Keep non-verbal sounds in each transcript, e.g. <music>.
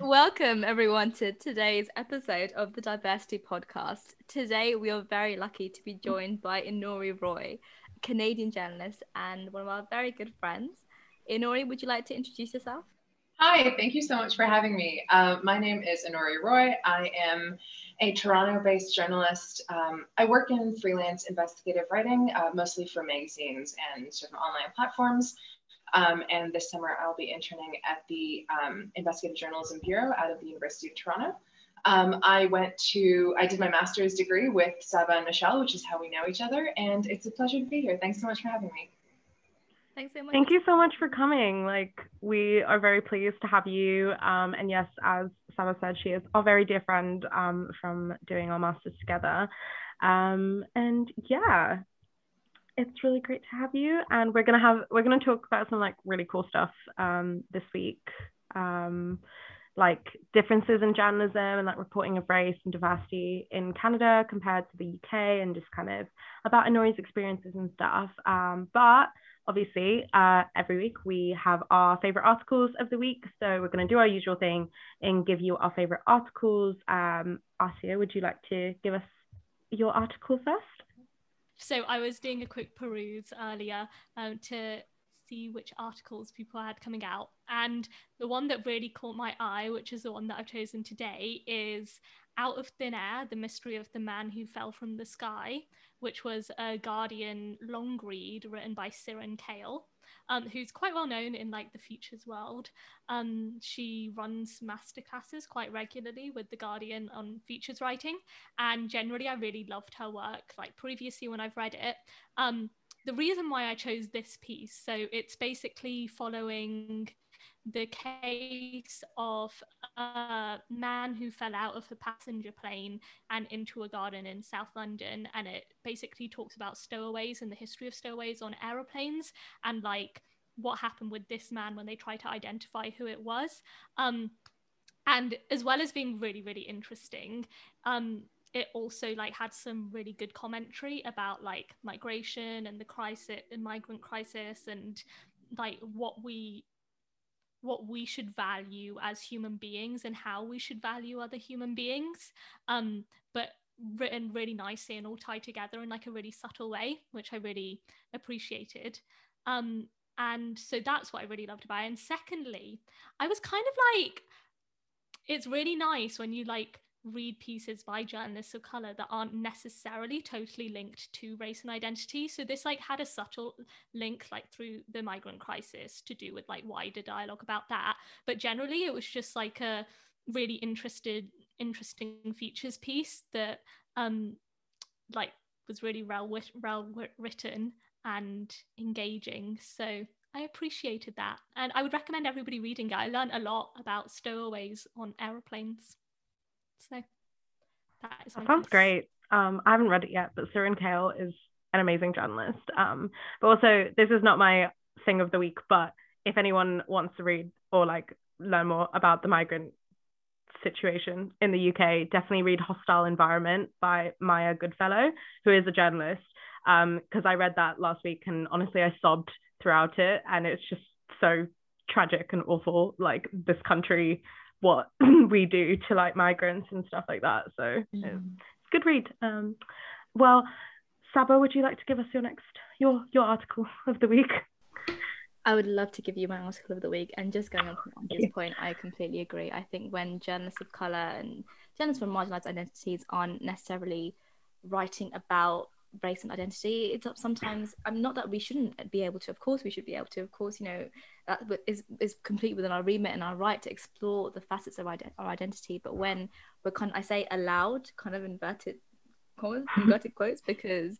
Welcome, everyone, to today's episode of the Diversity Podcast. Today, we are very lucky to be joined by Inori Roy, a Canadian journalist and one of our very good friends. Inori, would you like to introduce yourself? Hi, thank you so much for having me. Uh, my name is Inori Roy. I am a Toronto based journalist. Um, I work in freelance investigative writing, uh, mostly for magazines and sort of online platforms. Um, and this summer, I'll be interning at the um, Investigative Journalism Bureau out of the University of Toronto. Um, I went to, I did my master's degree with Saba and Michelle, which is how we know each other. And it's a pleasure to be here. Thanks so much for having me. Thanks so much. Thank you so much for coming. Like, we are very pleased to have you. Um, and yes, as Saba said, she is our very dear friend um, from doing our masters together. Um, and yeah, it's really great to have you. And we're gonna have we're gonna talk about some like really cool stuff um, this week. Um, like differences in journalism and like reporting of race and diversity in Canada compared to the UK and just kind of about Inori's experiences and stuff. Um, but obviously, uh, every week we have our favorite articles of the week. So we're going to do our usual thing and give you our favorite articles. Um, Asia, would you like to give us your article first? So I was doing a quick peruse earlier um, to see which articles people had coming out. And the one that really caught my eye, which is the one that I've chosen today, is Out of Thin Air The Mystery of the Man Who Fell from the Sky, which was a Guardian long read written by Sirin Kale um, who's quite well known in like the futures world. Um, she runs masterclasses quite regularly with the Guardian on futures writing, and generally, I really loved her work. Like previously, when I've read it, um, the reason why I chose this piece, so it's basically following the case of a man who fell out of a passenger plane and into a garden in South London. And it basically talks about stowaways and the history of stowaways on aeroplanes and like what happened with this man when they tried to identify who it was. Um, and as well as being really, really interesting, um, it also like had some really good commentary about like migration and the crisis and migrant crisis and like what we what we should value as human beings and how we should value other human beings um but written really nicely and all tied together in like a really subtle way which i really appreciated. Um and so that's what i really loved about it. And secondly i was kind of like it's really nice when you like read pieces by journalists of color that aren't necessarily totally linked to race and identity so this like had a subtle link like through the migrant crisis to do with like wider dialogue about that but generally it was just like a really interested interesting features piece that um like was really well, well written and engaging so I appreciated that. And I would recommend everybody reading it. I learned a lot about stowaways on aeroplanes. So that is that sounds great. Um, I haven't read it yet, but Sirin Kale is an amazing journalist. Um, but also this is not my thing of the week, but if anyone wants to read or like learn more about the migrant situation in the UK, definitely read Hostile Environment by Maya Goodfellow, who is a journalist. Because um, I read that last week and honestly I sobbed throughout it, and it's just so tragic and awful. Like this country what <clears throat> we do to like migrants and stuff like that. So mm. it's, it's good read. Um, well, Saba, would you like to give us your next your your article of the week? I would love to give you my article of the week. And just going on from this <laughs> point, I completely agree. I think when journalists of colour and journalists from marginalised identities aren't necessarily writing about race and identity. It's up sometimes i'm not that we shouldn't be able to of course we should be able to of course you know that is is complete within our remit and our right to explore the facets of our, our identity. But when we're kind i say allowed kind of inverted quotes <laughs> inverted quotes because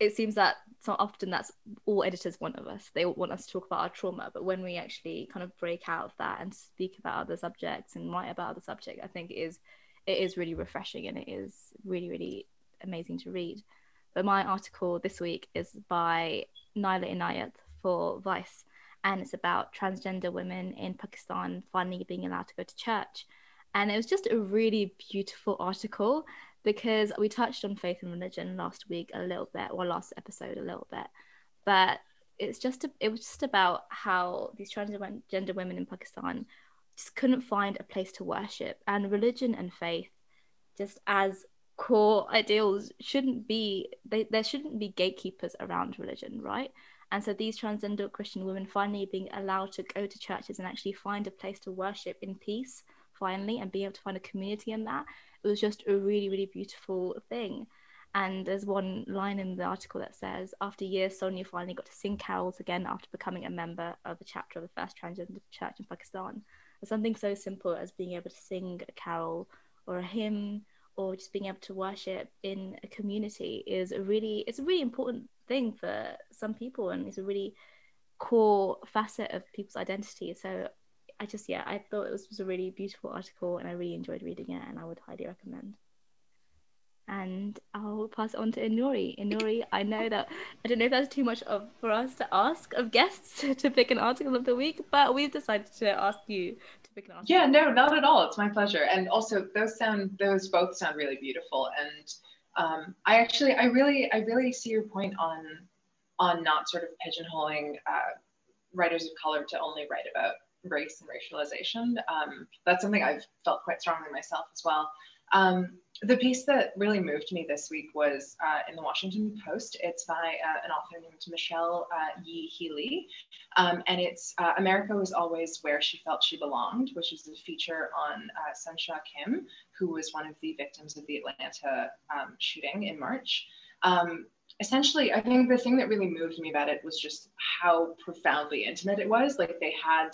it seems that so often that's all editors want of us. They want us to talk about our trauma. But when we actually kind of break out of that and speak about other subjects and write about other subject i think it is it is really refreshing and it is really really amazing to read but my article this week is by Naila Inayat for Vice, and it's about transgender women in Pakistan finally being allowed to go to church. And it was just a really beautiful article because we touched on faith and religion last week a little bit, or last episode a little bit, but it's just a, it was just about how these transgender women in Pakistan just couldn't find a place to worship. And religion and faith, just as core ideals, shouldn't be they, there shouldn't be gatekeepers around religion, right? And so these transgender Christian women finally being allowed to go to churches and actually find a place to worship in peace, finally, and being able to find a community in that, it was just a really, really beautiful thing. And there's one line in the article that says, after years, Sonia finally got to sing carols again after becoming a member of a chapter of the first transgender church in Pakistan. something so simple as being able to sing a carol or a hymn or just being able to worship in a community is a really it's a really important thing for some people and it's a really core facet of people's identity. So I just yeah, I thought it was, was a really beautiful article and I really enjoyed reading it and I would highly recommend and I'll pass on to Inori. Inori, I know that I don't know if that's too much of for us to ask of guests <laughs> to pick an article of the week, but we've decided to ask you to pick an article. Yeah, no, not at all. It's my pleasure. And also, those sound those both sound really beautiful. And um, I actually, I really, I really see your point on on not sort of pigeonholing uh, writers of color to only write about race and racialization. Um, that's something I've felt quite strongly myself as well. Um, the piece that really moved me this week was uh, in the Washington Post. It's by uh, an author named Michelle uh, Ye Hee Lee, um, and it's uh, America was always where she felt she belonged, which is a feature on uh, Suncha Kim, who was one of the victims of the Atlanta um, shooting in March. Um, essentially, I think the thing that really moved me about it was just how profoundly intimate it was. Like they had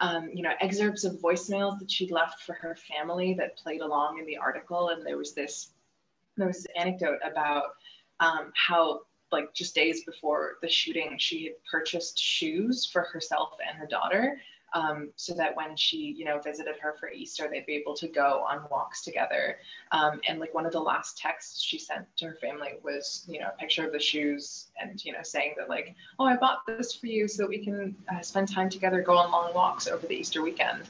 um, you know, excerpts of voicemails that she'd left for her family that played along in the article. And there was this, there was this anecdote about um, how, like, just days before the shooting, she had purchased shoes for herself and her daughter um, so that when she, you know, visited her for Easter, they'd be able to go on walks together. Um, and like one of the last texts she sent to her family was, you know, a picture of the shoes and, you know, saying that like, oh, I bought this for you so that we can uh, spend time together, go on long walks over the Easter weekend.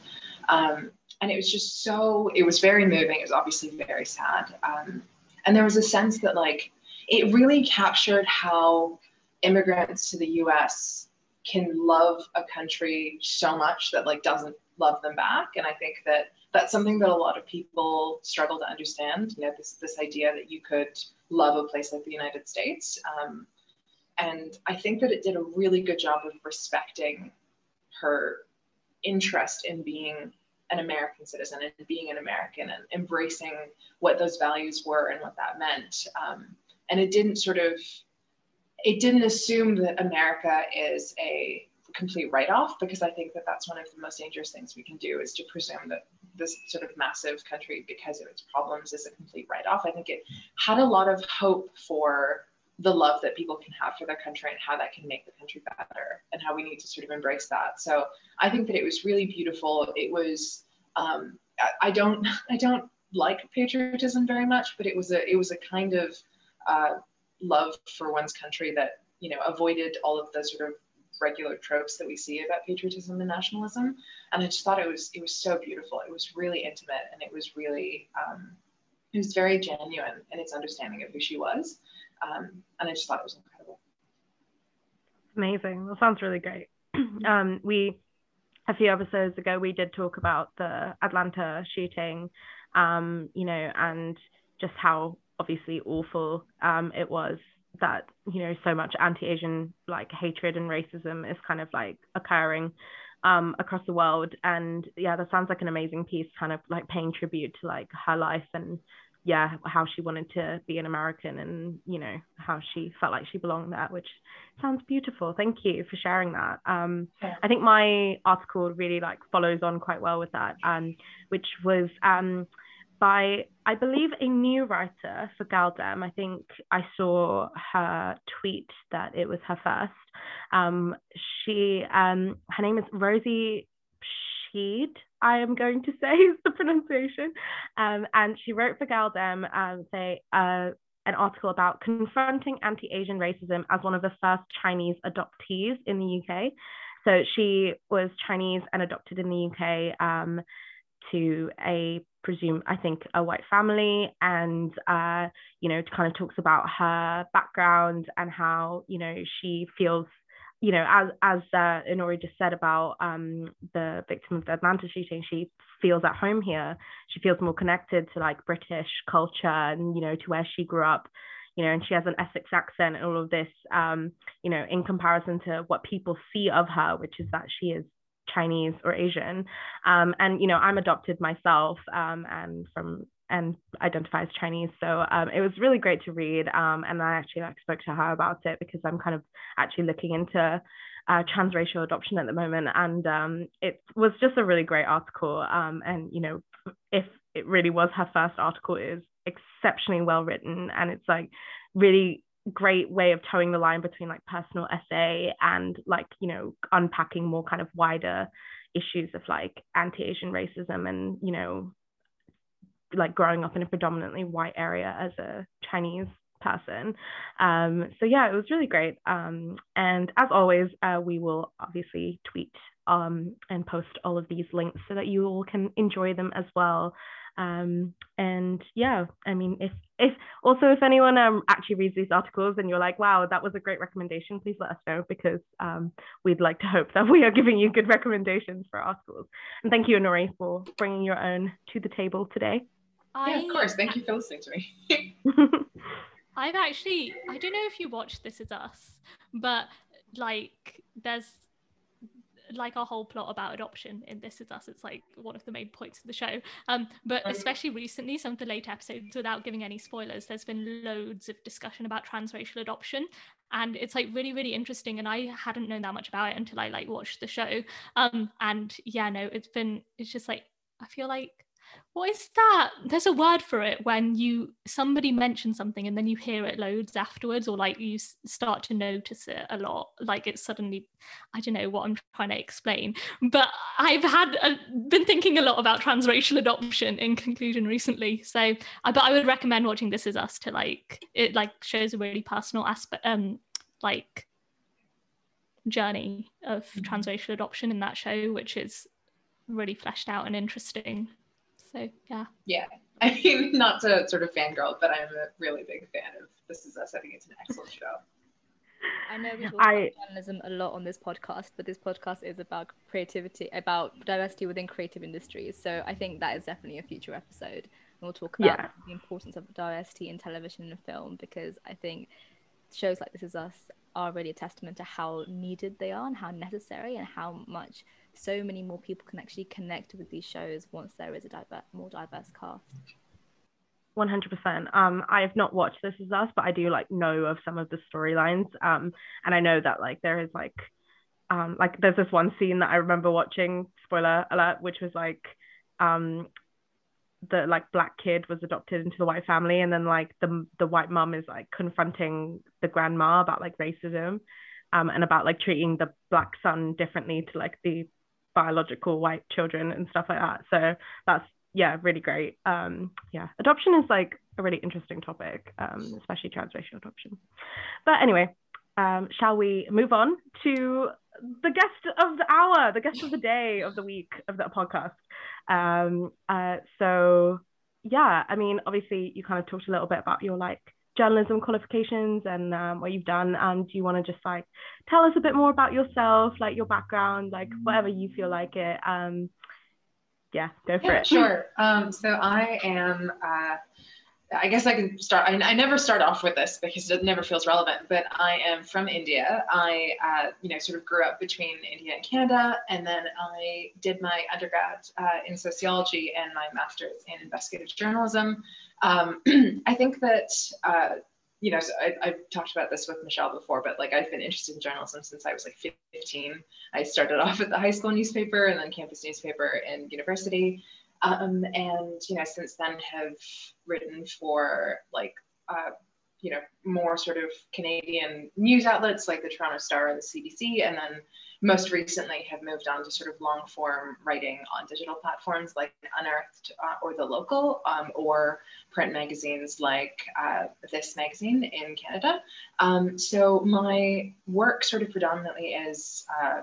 Um, and it was just so, it was very moving. It was obviously very sad. Um, and there was a sense that like, it really captured how immigrants to the US can love a country so much that like doesn't love them back. And i think that that's something that a lot of people struggle to understand you know this this idea that you could love a place like the united states. Um, and i think that it did a really good job of respecting her interest in being an american citizen and being an american and embracing what those values were and what that meant. Um, and it didn't sort of it didn't assume that America is a complete write-off because I think that that's one of the most dangerous things we can do is to presume that this sort of massive country, because of its problems, is a complete write-off. I think it had a lot of hope for the love that people can have for their country and how that can make the country better and how we need to sort of embrace that. So I think that it was really beautiful. It was um, I, don't <laughs> I don't like patriotism very much, but it was a it was a kind of uh, love for one's country that you know avoided all of the sort of regular tropes that we see about patriotism and nationalism. And i just thought it was it was so beautiful. It was really intimate and it was really um, it was very genuine in its understanding of who she was. Um, and i just thought it was incredible. Amazing. That sounds really great. <clears throat> Um, we a few episodes ago we did talk about the atlanta shooting um, you know and just how obviously awful um, it was that you know so much anti-asian like hatred and racism is kind of like occurring um, across the world. And yeah that sounds like an amazing piece kind of like paying tribute to like her life and yeah how she wanted to be an american and you know how she felt like she belonged there which sounds beautiful. Thank you for sharing that. Um, yeah. i think my article really like follows on quite well with that um, which was um, by, I believe, a new writer for gal-dem. I think I saw her tweet that it was her first. Um, she, um, her name is Rosie Sheed. I am going to <laughs> say is the pronunciation. Um, and she wrote for gal-dem, um, say, uh, an article about confronting anti-Asian racism as one of the first Chinese adoptees in the UK. So she was Chinese and adopted in the UK um, to a presume I think a white family and uh, you know kind of talks about her background and how you know she feels you know, as as uh, Inori just said about um, the victim of the Atlanta shooting, she feels at home here. She feels more connected to like British culture and you know to where she grew up. You know, and she has an Essex accent and all of this. Um, you know, in comparison to what people see of her, which is that she is Chinese or Asian. Um, and you know, I'm adopted myself um, and from and identify as Chinese. So um, it was really great to read. Um, and I actually like, spoke to her about it because I'm kind of actually looking into uh, transracial adoption at the moment. And um, it was just a really great article. Um, and, you know, if it really was her first article, it is exceptionally well written. And it's like really great way of towing the line between like personal essay and like, you know, unpacking more kind of wider issues of like anti-Asian racism and, you know, like growing up in a predominantly white area as a Chinese person. Um, so yeah, it was really great. Um, and as always, uh, we will obviously tweet um, and post all of these links so that you all can enjoy them as well. Um, and yeah, I mean, if if also if anyone um, actually reads these articles and you're like, wow, that was a great recommendation, please let us know because um, we'd like to hope that we are giving you good recommendations for articles. And thank you, Nori, for bringing your own to the table today. I, yeah, of course. Thank you for listening to me. <laughs> I've actually, I don't know if you watched This Is Us, but like there's like our whole plot about adoption in This Is Us. It's like one of the main points of the show. Um, but especially recently, some of the late episodes, without giving any spoilers, there's been loads of discussion about transracial adoption. And it's like really, really interesting. And I hadn't known that much about it until I like watched the show. Um, and yeah, no, it's been, it's just like, I feel like what is that? There's a word for it when you somebody mentions something and then you hear it loads afterwards, or like you start to notice it a lot. Like it's suddenly, I don't know what I'm trying to explain, but I've had a, been thinking a lot about transracial adoption in conclusion recently. So, I but I would recommend watching This Is Us to like it. Like shows a really personal aspect, um, like journey of mm-hmm. transracial adoption in that show, which is really fleshed out and interesting. So yeah. Yeah. <laughs> I mean, not to sort of fangirl, but I'm a really big fan of This Is Us. I think it's an excellent show. I know we talk I, about journalism a lot on this podcast, but this podcast is about creativity, about diversity within creative industries. So I think that is definitely a future episode. And we'll talk about yeah. the importance of diversity in television and film because I think shows like This Is Us are really a testament to how needed they are and how necessary and how much so many more people can actually connect with these shows once there is a diver- more diverse cast. 100%. Um, I have not watched This Is Us, but I do like know of some of the storylines. Um, and I know that like there is like, um, like there's this one scene that I remember watching, spoiler alert, which was like, um, the like black kid was adopted into the white family, and then like the the white mom is like confronting the grandma about like racism, um, and about like treating the black son differently to like the biological white children and stuff like that. So that's yeah, really great. Um, yeah, adoption is like a really interesting topic, um, especially transracial adoption. But anyway, um, shall we move on to the guest of the hour, the guest of the day, of the week, of the podcast? Um, uh, so yeah, I mean, obviously, you kind of talked a little bit about your like journalism qualifications and um, what you've done. And do you want to just like tell us a bit more about yourself, like your background, like whatever you feel like it? Um, yeah, go for yeah, it. Sure. Um, so I am. Uh, I guess I can start. I, I, never start off with this because it never feels relevant. But I am from India. I, uh, you know, sort of grew up between India and Canada, and then I did my undergrad uh, in sociology and my master's in investigative journalism. Um, <clears throat> I think that, uh, you know, so I, I've talked about this with Michelle before, but like I've been interested in journalism since I was like 15. I started <laughs> off at the high school newspaper and then campus newspaper in university. Um, and, you know, since then have written for like, uh, you know, more sort of Canadian news outlets like the Toronto Star and the CBC, and then most recently have moved on to sort of long form writing on digital platforms like Unearthed uh, or The Local, um, or print magazines like uh, This Magazine in Canada. Um, so my work sort of predominantly is uh,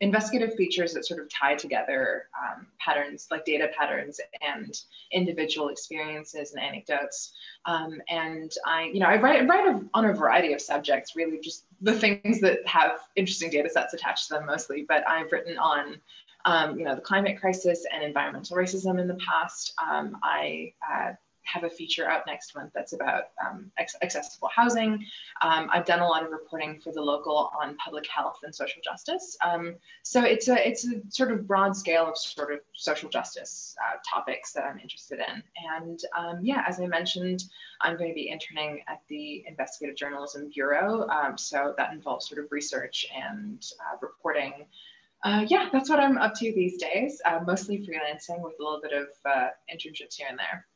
investigative features that sort of tie together um, patterns like data patterns and individual experiences and anecdotes. Um, and I, you know, I write, write on a variety of subjects, really just the things that have interesting data sets attached to them mostly, but I've written on um, you know, the climate crisis and environmental racism in the past. Um, I uh, have a feature out next month that's about um, accessible housing. Um, I've done a lot of reporting for the local on public health and social justice. Um, so it's a it's a sort of broad scale of sort of social justice uh, topics that I'm interested in. And um, yeah, as I mentioned, I'm going to be interning at the Investigative Journalism Bureau. Um, so that involves sort of research and uh, reporting. Uh, yeah, that's what I'm up to these days. Uh, mostly freelancing with a little bit of uh, internships here and there.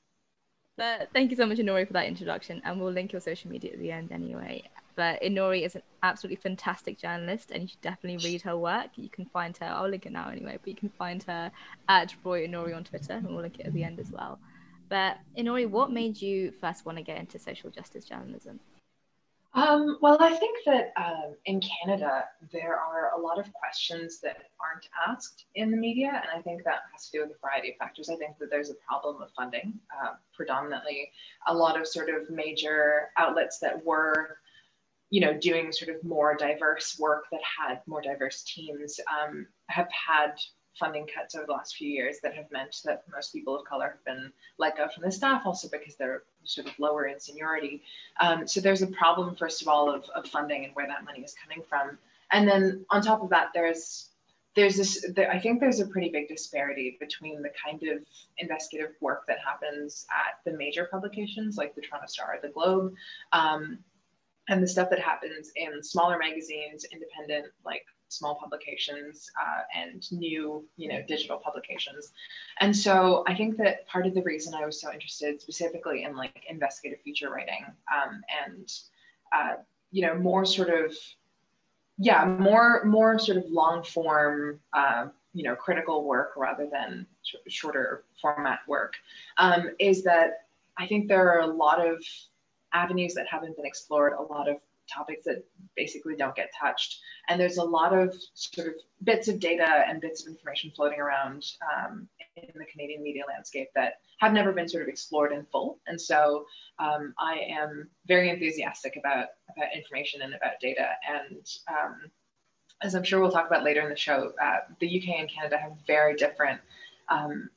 But thank you so much, Inori, for that introduction. And we'll link your social media at the end anyway. But Inori is an absolutely fantastic journalist, and you should definitely read her work. You can find her, I'll link it now anyway, but you can find her at Roy Inori on Twitter, and we'll link it at the end as well. But Inori, what made you first want to get into social justice journalism? Um, well, I think that um, in Canada, there are a lot of questions that aren't asked in the media, and I think that has to do with a variety of factors. I think that there's a problem of funding, uh, predominantly. A lot of sort of major outlets that were, you know, doing sort of more diverse work that had more diverse teams um, have had funding cuts over the last few years that have meant that most people of color have been let go from the staff, also because they're sort of lower in seniority. Um, so there's a problem, first of all, of, of funding and where that money is coming from. And then on top of that, there's there's this there, i think there's a pretty big disparity between the kind of investigative work that happens at the major publications like the toronto star or the globe um, and the stuff that happens in smaller magazines independent like small publications uh, and new, you know, digital publications. And so I think that part of the reason I was so interested specifically in like investigative feature writing um, and, uh, you know, more sort of, yeah, more more sort of long form, uh, you know, critical work rather than sh- shorter format work, um, is that I think there are a lot of avenues that haven't been explored, a lot of topics that basically don't get touched. And there's a lot of sort of bits of data and bits of information floating around um, in the Canadian media landscape that have never been sort of explored in full. And so um, I am very enthusiastic about, about information and about data. And um, as I'm sure we'll talk about later in the show, uh, the UK and Canada have very different um,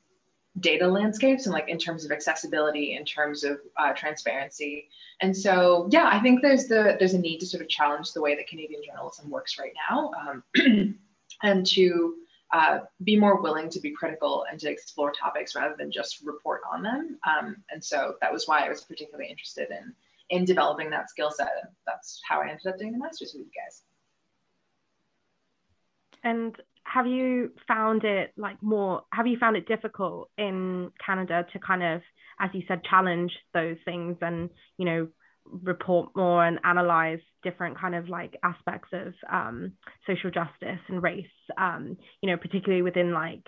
data landscapes and like in terms of accessibility in terms of uh, transparency. And so yeah i think there's the there's a need to sort of challenge the way that canadian journalism works right now um, <clears throat> and to uh, be more willing to be critical and to explore topics rather than just report on them. Um, and so that was why i was particularly interested in in developing that skill set and that's how i ended up doing the masters with you guys. And have you found it like more have you found it difficult in canada to kind of as you said challenge those things and you know report more and analyze different kind of like aspects of um, social justice and race um, you know particularly within like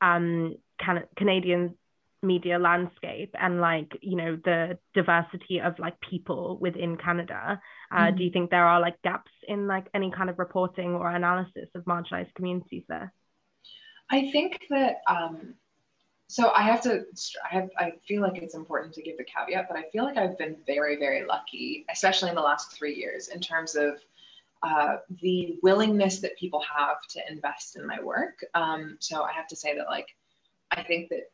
um, Can- canadian media landscape and like you know the diversity of like people within canada uh, mm-hmm. do you think there are like gaps in like any kind of reporting or analysis of marginalized communities there i think that um so i have to i have i feel like it's important to give the caveat but i feel like i've been very very lucky especially in the last three years in terms of uh, the willingness that people have to invest in my work um, so i have to say that like i think that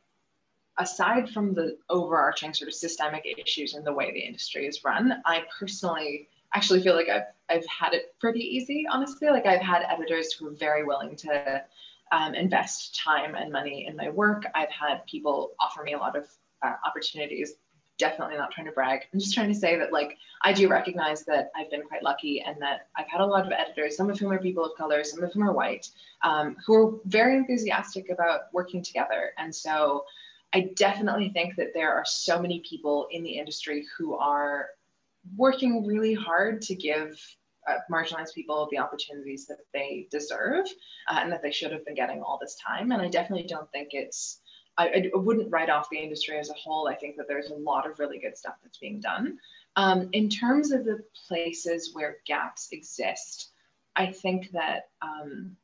aside from the overarching sort of systemic issues and the way the industry is run, I personally actually feel like I've I've had it pretty easy, honestly. Like I've had editors who are very willing to um, invest time and money in my work. I've had people offer me a lot of uh, opportunities. Definitely not trying to brag. I'm just trying to say that like I do recognize that I've been quite lucky and that I've had a lot of editors, some of whom are people of color, some of whom are white, um, who are very enthusiastic about working together. And so I definitely think that there are so many people in the industry who are working really hard to give uh, marginalized people the opportunities that they deserve uh, and that they should have been getting all this time. And I definitely don't think it's, I, I, wouldn't write off the industry as a whole. I think that there's a lot of really good stuff that's being done. Um, in terms of the places where gaps exist, I think that um,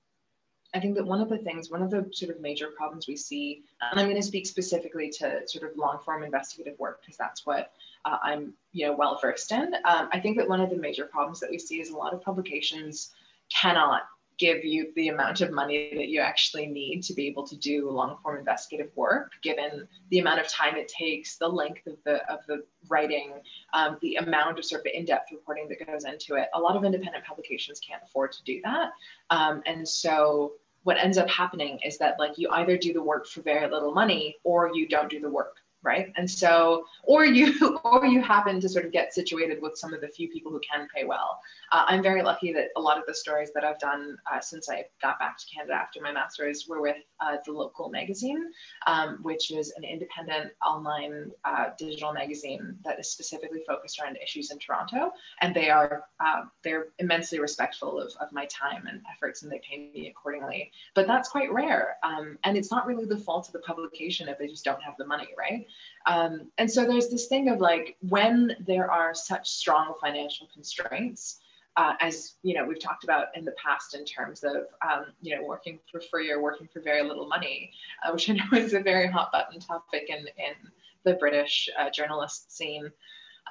I think that one of the things, one of the sort of major problems we see, and I'm going to speak specifically to sort of long form investigative work because that's what uh, I'm, you know, well versed in. Um, I think that one of the major problems that we see is a lot of publications cannot give you the amount of money that you actually need to be able to do long form investigative work, given the amount of time it takes, the length of the of the writing, um, the amount of sort of in-depth reporting that goes into it. A lot of independent publications can't afford to do that, um, and so what ends up happening is that like you either do the work for very little money or you don't do the work right? And so or you <laughs> or you happen to sort of get situated with some of the few people who can pay well. Uh, i'm very lucky that a lot of the stories that i've done uh, since i got back to canada after my master's were with uh, the local magazine um, which is an independent online uh, digital magazine that is specifically focused around issues in toronto. And they are uh, they're immensely respectful of, of my time and efforts and they pay me accordingly. But that's quite rare um, and it's not really the fault of the publication if they just don't have the money right um, and so there's this thing of like when there are such strong financial constraints, uh, as you know we've talked about in the past in terms of um, you know working for free or working for very little money, uh, which I know <laughs> is a very hot button topic in in the British uh, journalist scene.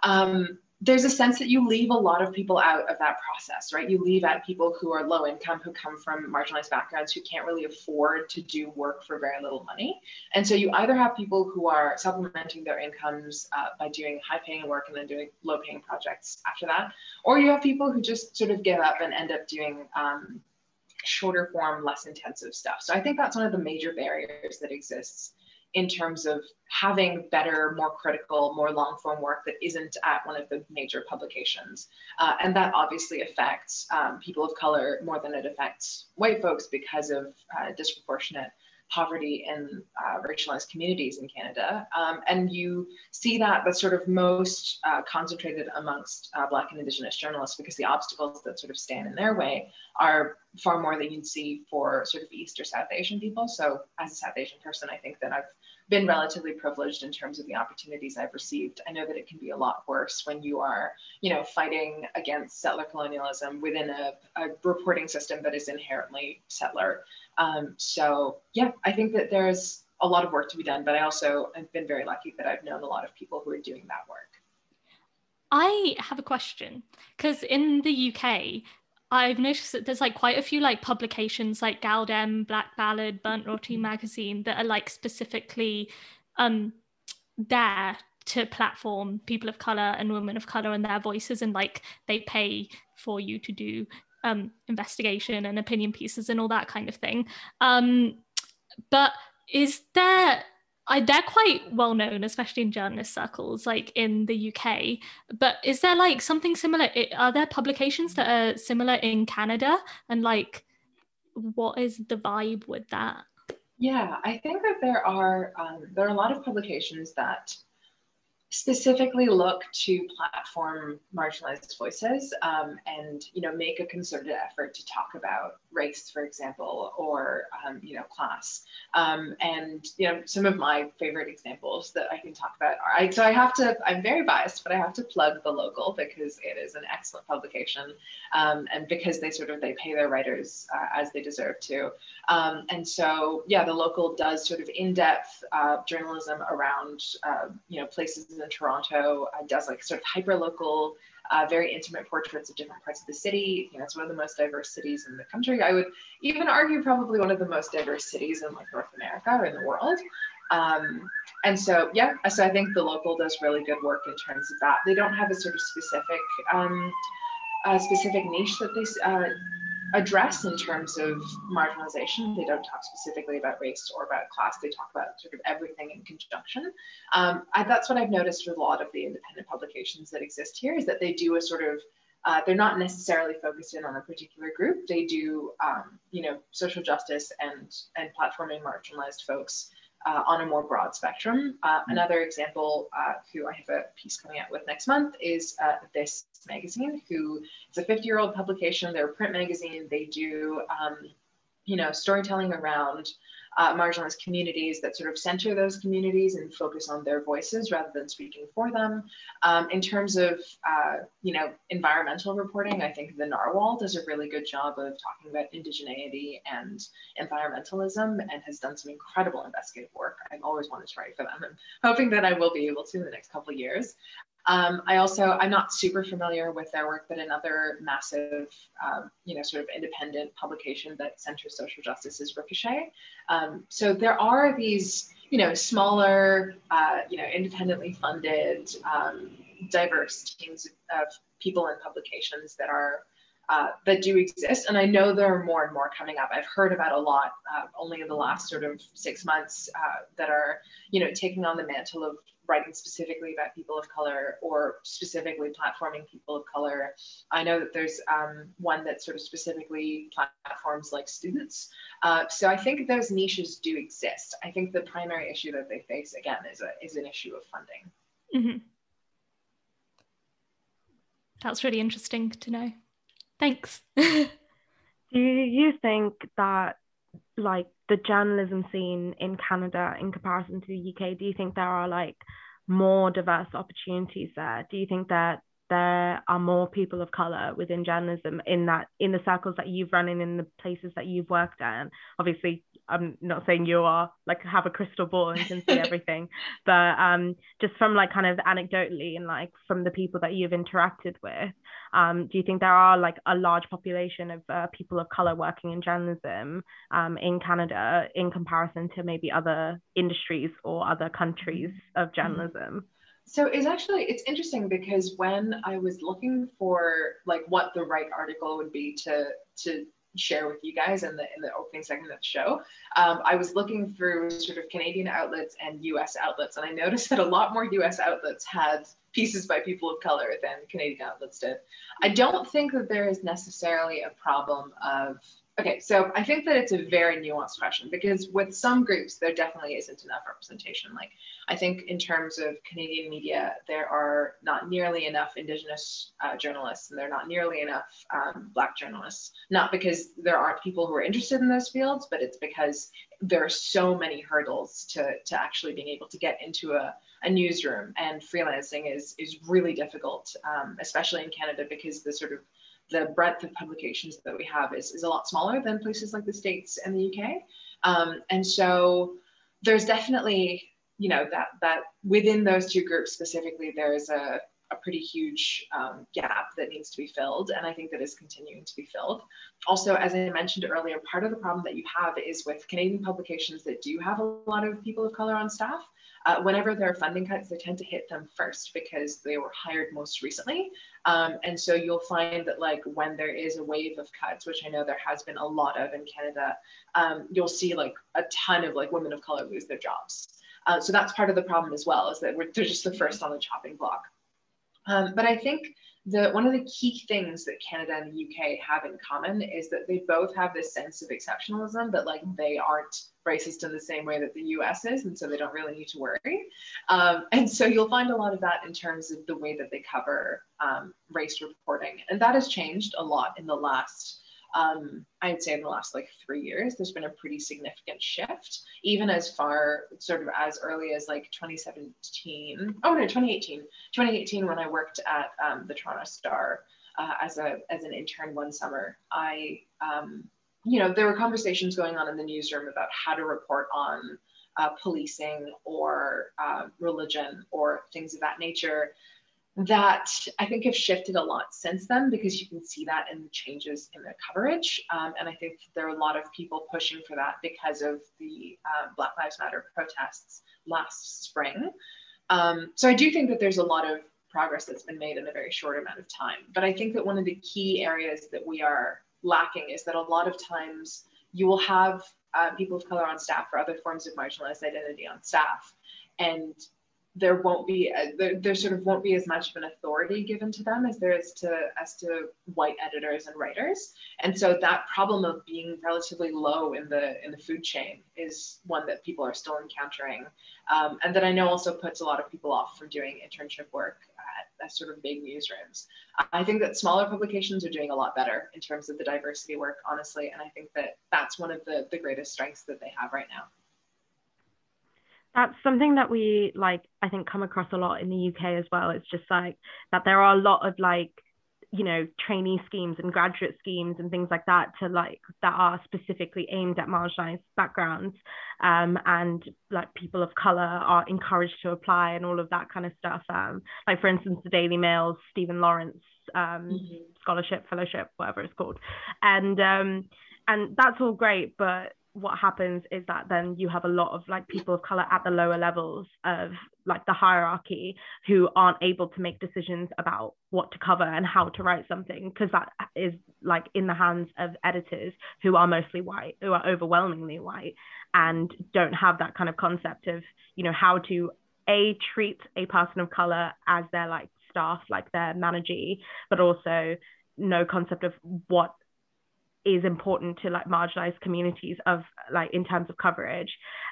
Um, there's a sense that you leave a lot of people out of that process, right? You leave out people who are low income, who come from marginalized backgrounds, who can't really afford to do work for very little money. And so you either have people who are supplementing their incomes uh, by doing high paying work and then doing low paying projects after that, or you have people who just sort of give up and end up doing um, shorter form, less intensive stuff. So I think that's one of the major barriers that exists in terms of having better, more critical, more long form work that isn't at one of the major publications. Uh, and that obviously affects um, people of color more than it affects white folks because of uh, disproportionate poverty in uh, racialized communities in Canada. Um, and you see that that's sort of most uh, concentrated amongst uh, Black and Indigenous journalists because the obstacles that sort of stand in their way are far more than you'd see for sort of East or South Asian people. So as a South Asian person, I think that I've been relatively privileged in terms of the opportunities I've received. I know that it can be a lot worse when you are, you know, fighting against settler colonialism within a, a reporting system that is inherently settler. Um, so yeah, I think that there's a lot of work to be done, but I also have been very lucky that I've known a lot of people who are doing that work. I have a question because in the UK, I've noticed that there's like quite a few like publications like gal-dem, Black Ballad, Burnt Roti magazine that are like specifically um there to platform people of color and women of color and their voices and like they pay for you to do um investigation and opinion pieces and all that kind of thing. Um but is there I, they're quite well known, especially in journalist circles, like in the UK. But is there like something similar? Are there publications that are similar in Canada? And like, what is the vibe with that? Yeah, I think that there are um, there are a lot of publications that specifically look to platform marginalized voices um, and you know make a concerted effort to talk about race for example or um, you know class. Um, and you know some of my favorite examples that i can talk about are I, so i have to i'm very biased but i have to plug the local because it is an excellent publication um, and because they sort of they pay their writers uh, as they deserve to. Um, and so yeah the local does sort of in-depth uh, journalism around uh, you know places in Toronto, uh, does like sort of hyper local, uh, very intimate portraits of different parts of the city. You know, it's one of the most diverse cities in the country. I would even argue probably one of the most diverse cities in like North America or in the world. Um, and so, yeah, so I think the local does really good work in terms of that. They don't have a sort of specific, um, a specific niche that they uh, address in terms of marginalization. They don't talk specifically about race or about class. They talk about sort of everything in conjunction. Um, I, that's what I've noticed with a lot of the independent publications that exist here is that they do a sort of uh, they're not necessarily focused in on a particular group. They do, um, you know, social justice and and platforming marginalized folks uh, on a more broad spectrum. Uh, mm-hmm. another example, uh, who I have a piece coming out with next month, is uh, This Magazine, who is a 50 year old publication. They're a print magazine. They do, um, you know, storytelling around uh, marginalized communities that sort of center those communities and focus on their voices rather than speaking for them. Um, in terms of, uh, you know, environmental reporting, I think the Narwhal does a really good job of talking about indigeneity and environmentalism and has done some incredible investigative work. I've always wanted to write for them. I'm hoping that I will be able to in the next couple of years. Um, I also, I'm not super familiar with their work, but another massive, um, you know, sort of independent publication that centers social justice is Ricochet. Um, so there are these, you know, smaller, uh, you know, independently funded, um, diverse teams of people and publications that are uh, that do exist. And I know there are more and more coming up. I've heard about a lot uh, only in the last sort of six months uh, that are, you know, taking on the mantle of writing specifically about people of color or specifically platforming people of color. I know that there's um, one that sort of specifically platforms like students. Uh, so I think those niches do exist. I think the primary issue that they face again is a is an issue of funding. Mm-hmm. That's really interesting to know. Thanks. <laughs> do you think that like the journalism scene in Canada in comparison to the UK? Do you think there are like more diverse opportunities there? Do you think that there are more people of color within journalism in that in the circles that you've run in in the places that you've worked in obviously i'm not saying you are like have a crystal ball and can see <laughs> everything but um just from like kind of anecdotally and like from the people that you've interacted with um do you think there are like a large population of uh, people of color working in journalism um in canada in comparison to maybe other industries or other countries of mm-hmm. journalism so it's actually it's interesting because when I was looking for like what the right article would be to to share with you guys in the in the opening segment of the show, um, I was looking through sort of Canadian outlets and U.S. outlets, and I noticed <laughs> that a lot more U.S. outlets had pieces by people of color than Canadian outlets did. I don't think that there is necessarily a problem of Okay, so I think that it's a very nuanced question because with some groups, there definitely isn't enough representation. Like, I think in terms of Canadian media, there are not nearly enough Indigenous uh, journalists and there are not nearly enough um, Black journalists. Not because there aren't people who are interested in those fields, but it's because there are so many hurdles to, to actually being able to get into a, a newsroom. And freelancing is, is really difficult, um, especially in Canada, because the sort of the breadth of publications that we have is, is a lot smaller than places like the States and the UK. Um, and so there's definitely, you know, that, that within those two groups specifically, there is a, a pretty huge um, gap that needs to be filled. And I think that is continuing to be filled. Also, as I mentioned earlier, part of the problem that you have is with Canadian publications that do have a lot of people of color on staff, uh, whenever there are funding cuts, they tend to hit them first because they were hired most recently. Um, and so you'll find that like when there is a wave of cuts, which I know there has been a lot of in Canada, um, you'll see like a ton of like women of color lose their jobs. Uh, so that's part of the problem as well, is that we're, they're just the first on the chopping block. Um, but I think the one of the key things that Canada and the UK have in common is that they both have this sense of exceptionalism that like they aren't racist in the same way that the US is, and so they don't really need to worry. Um, and so you'll find a lot of that in terms of the way that they cover um, race reporting, and that has changed a lot in the last um, I'd say in the last like three years, there's been a pretty significant shift, even as far sort of as early as like 2017. Oh no, 2018. 2018 when I worked at um, the Toronto Star uh, as a as an intern one summer, I um, you know there were conversations going on in the newsroom about how to report on uh, policing or uh, religion or things of that nature that I think have shifted a lot since then because you can see that in the changes in the coverage. Um, and I think there are a lot of people pushing for that because of the uh, Black Lives Matter protests last spring. Um, so I do think that there's a lot of progress that's been made in a very short amount of time. But I think that one of the key areas that we are lacking is that a lot of times you will have uh, people of color on staff or other forms of marginalized identity on staff. And there won't be a, there, there sort of won't be as much of an authority given to them as there is to as to white editors and writers and so that problem of being relatively low in the in the food chain is one that people are still encountering um, and that i know also puts a lot of people off from doing internship work at as sort of big newsrooms. I think that smaller publications are doing a lot better in terms of the diversity work, honestly, and I think that that's one of the, the greatest strengths that they have right now. That's something that we like, I think, come across a lot in the UK as well. It's just like that there are a lot of like you know trainee schemes and graduate schemes and things like that to like that are specifically aimed at marginalized backgrounds um, and like people of color are encouraged to apply and all of that kind of stuff um, like for instance the daily mail's stephen lawrence um, mm-hmm. scholarship fellowship whatever it's called and um, and that's all great but what happens is that then you have a lot of like people of color at the lower levels of like the hierarchy who aren't able to make decisions about what to cover and how to write something because that is like in the hands of editors who are mostly white who are overwhelmingly white and don't have that kind of concept of you know how to a treat a person of color as their like staff like their manager but also no concept of what is important to like marginalized communities of like in terms of coverage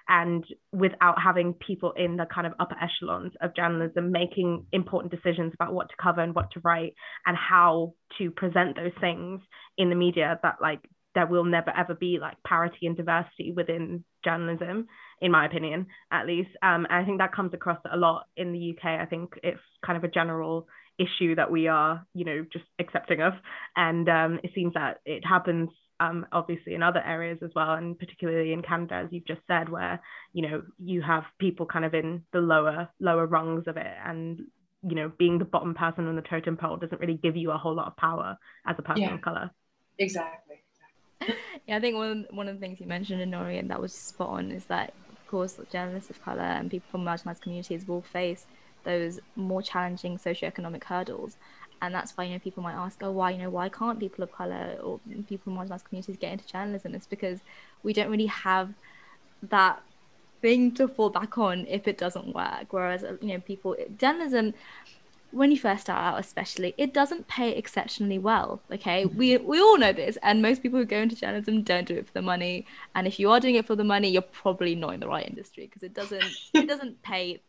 and without having people in the kind of upper echelons of journalism making important decisions about what to cover and what to write and how to present those things in the media that like there will never ever be like parity and diversity within journalism in my opinion at least um, i think that comes across a lot in the uk i think it's kind of a general issue that we are, you know, just accepting of. And um, it seems that it happens um, obviously in other areas as well, and particularly in Canada, as you've just said, where you know you have people kind of in the lower lower rungs of it, and you know being the bottom person on the totem pole doesn't really give you a whole lot of power as a person yeah. of color. Exactly. <laughs> yeah, I think one of, one of the things you mentioned, Inori, and that was spot on, is that of course journalists of color and people from marginalized communities will face those more challenging socioeconomic hurdles. And that's why you know people might ask, oh, why you know why can't people of color or people from marginalized communities get into journalism? It's because we don't really have that thing to fall back on if it doesn't work. Whereas uh, you know people journalism when you first start out especially it doesn't pay exceptionally well okay? We we all know this and most people who go into journalism don't do it for the money. And if you are doing it for the money you're probably not in the right industry because it doesn't it doesn't pay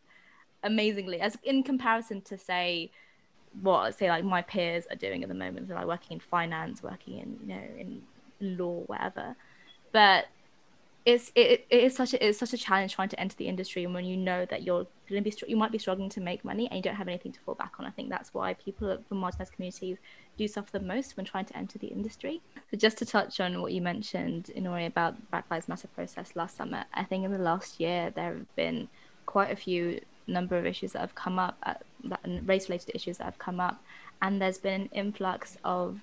amazingly. As in comparison to say what say like my peers are doing at the moment so like working in finance working in you know in law whatever. But it's it, it is such a it's such a challenge trying to enter the industry and when you know that you're going to be you might be struggling to make money and you don't have anything to fall back on i think that's why people from marginalized communities do suffer the most when trying to enter the industry so just to touch on what you mentioned Inori about Black Lives Matter process last summer i think in the last year there have been quite a few number of issues that have come up, uh, race related issues that have come up, and there's been an influx of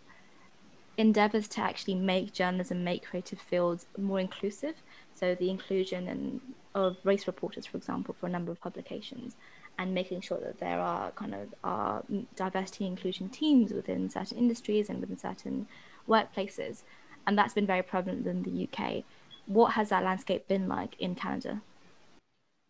endeavors to actually make journalism, make creative fields more inclusive. So the inclusion and of race reporters, for example, for a number of publications, and making sure that there are kind of are diversity inclusion teams within certain industries and within certain workplaces, and that's been very prevalent in the UK. What has that landscape been like in Canada?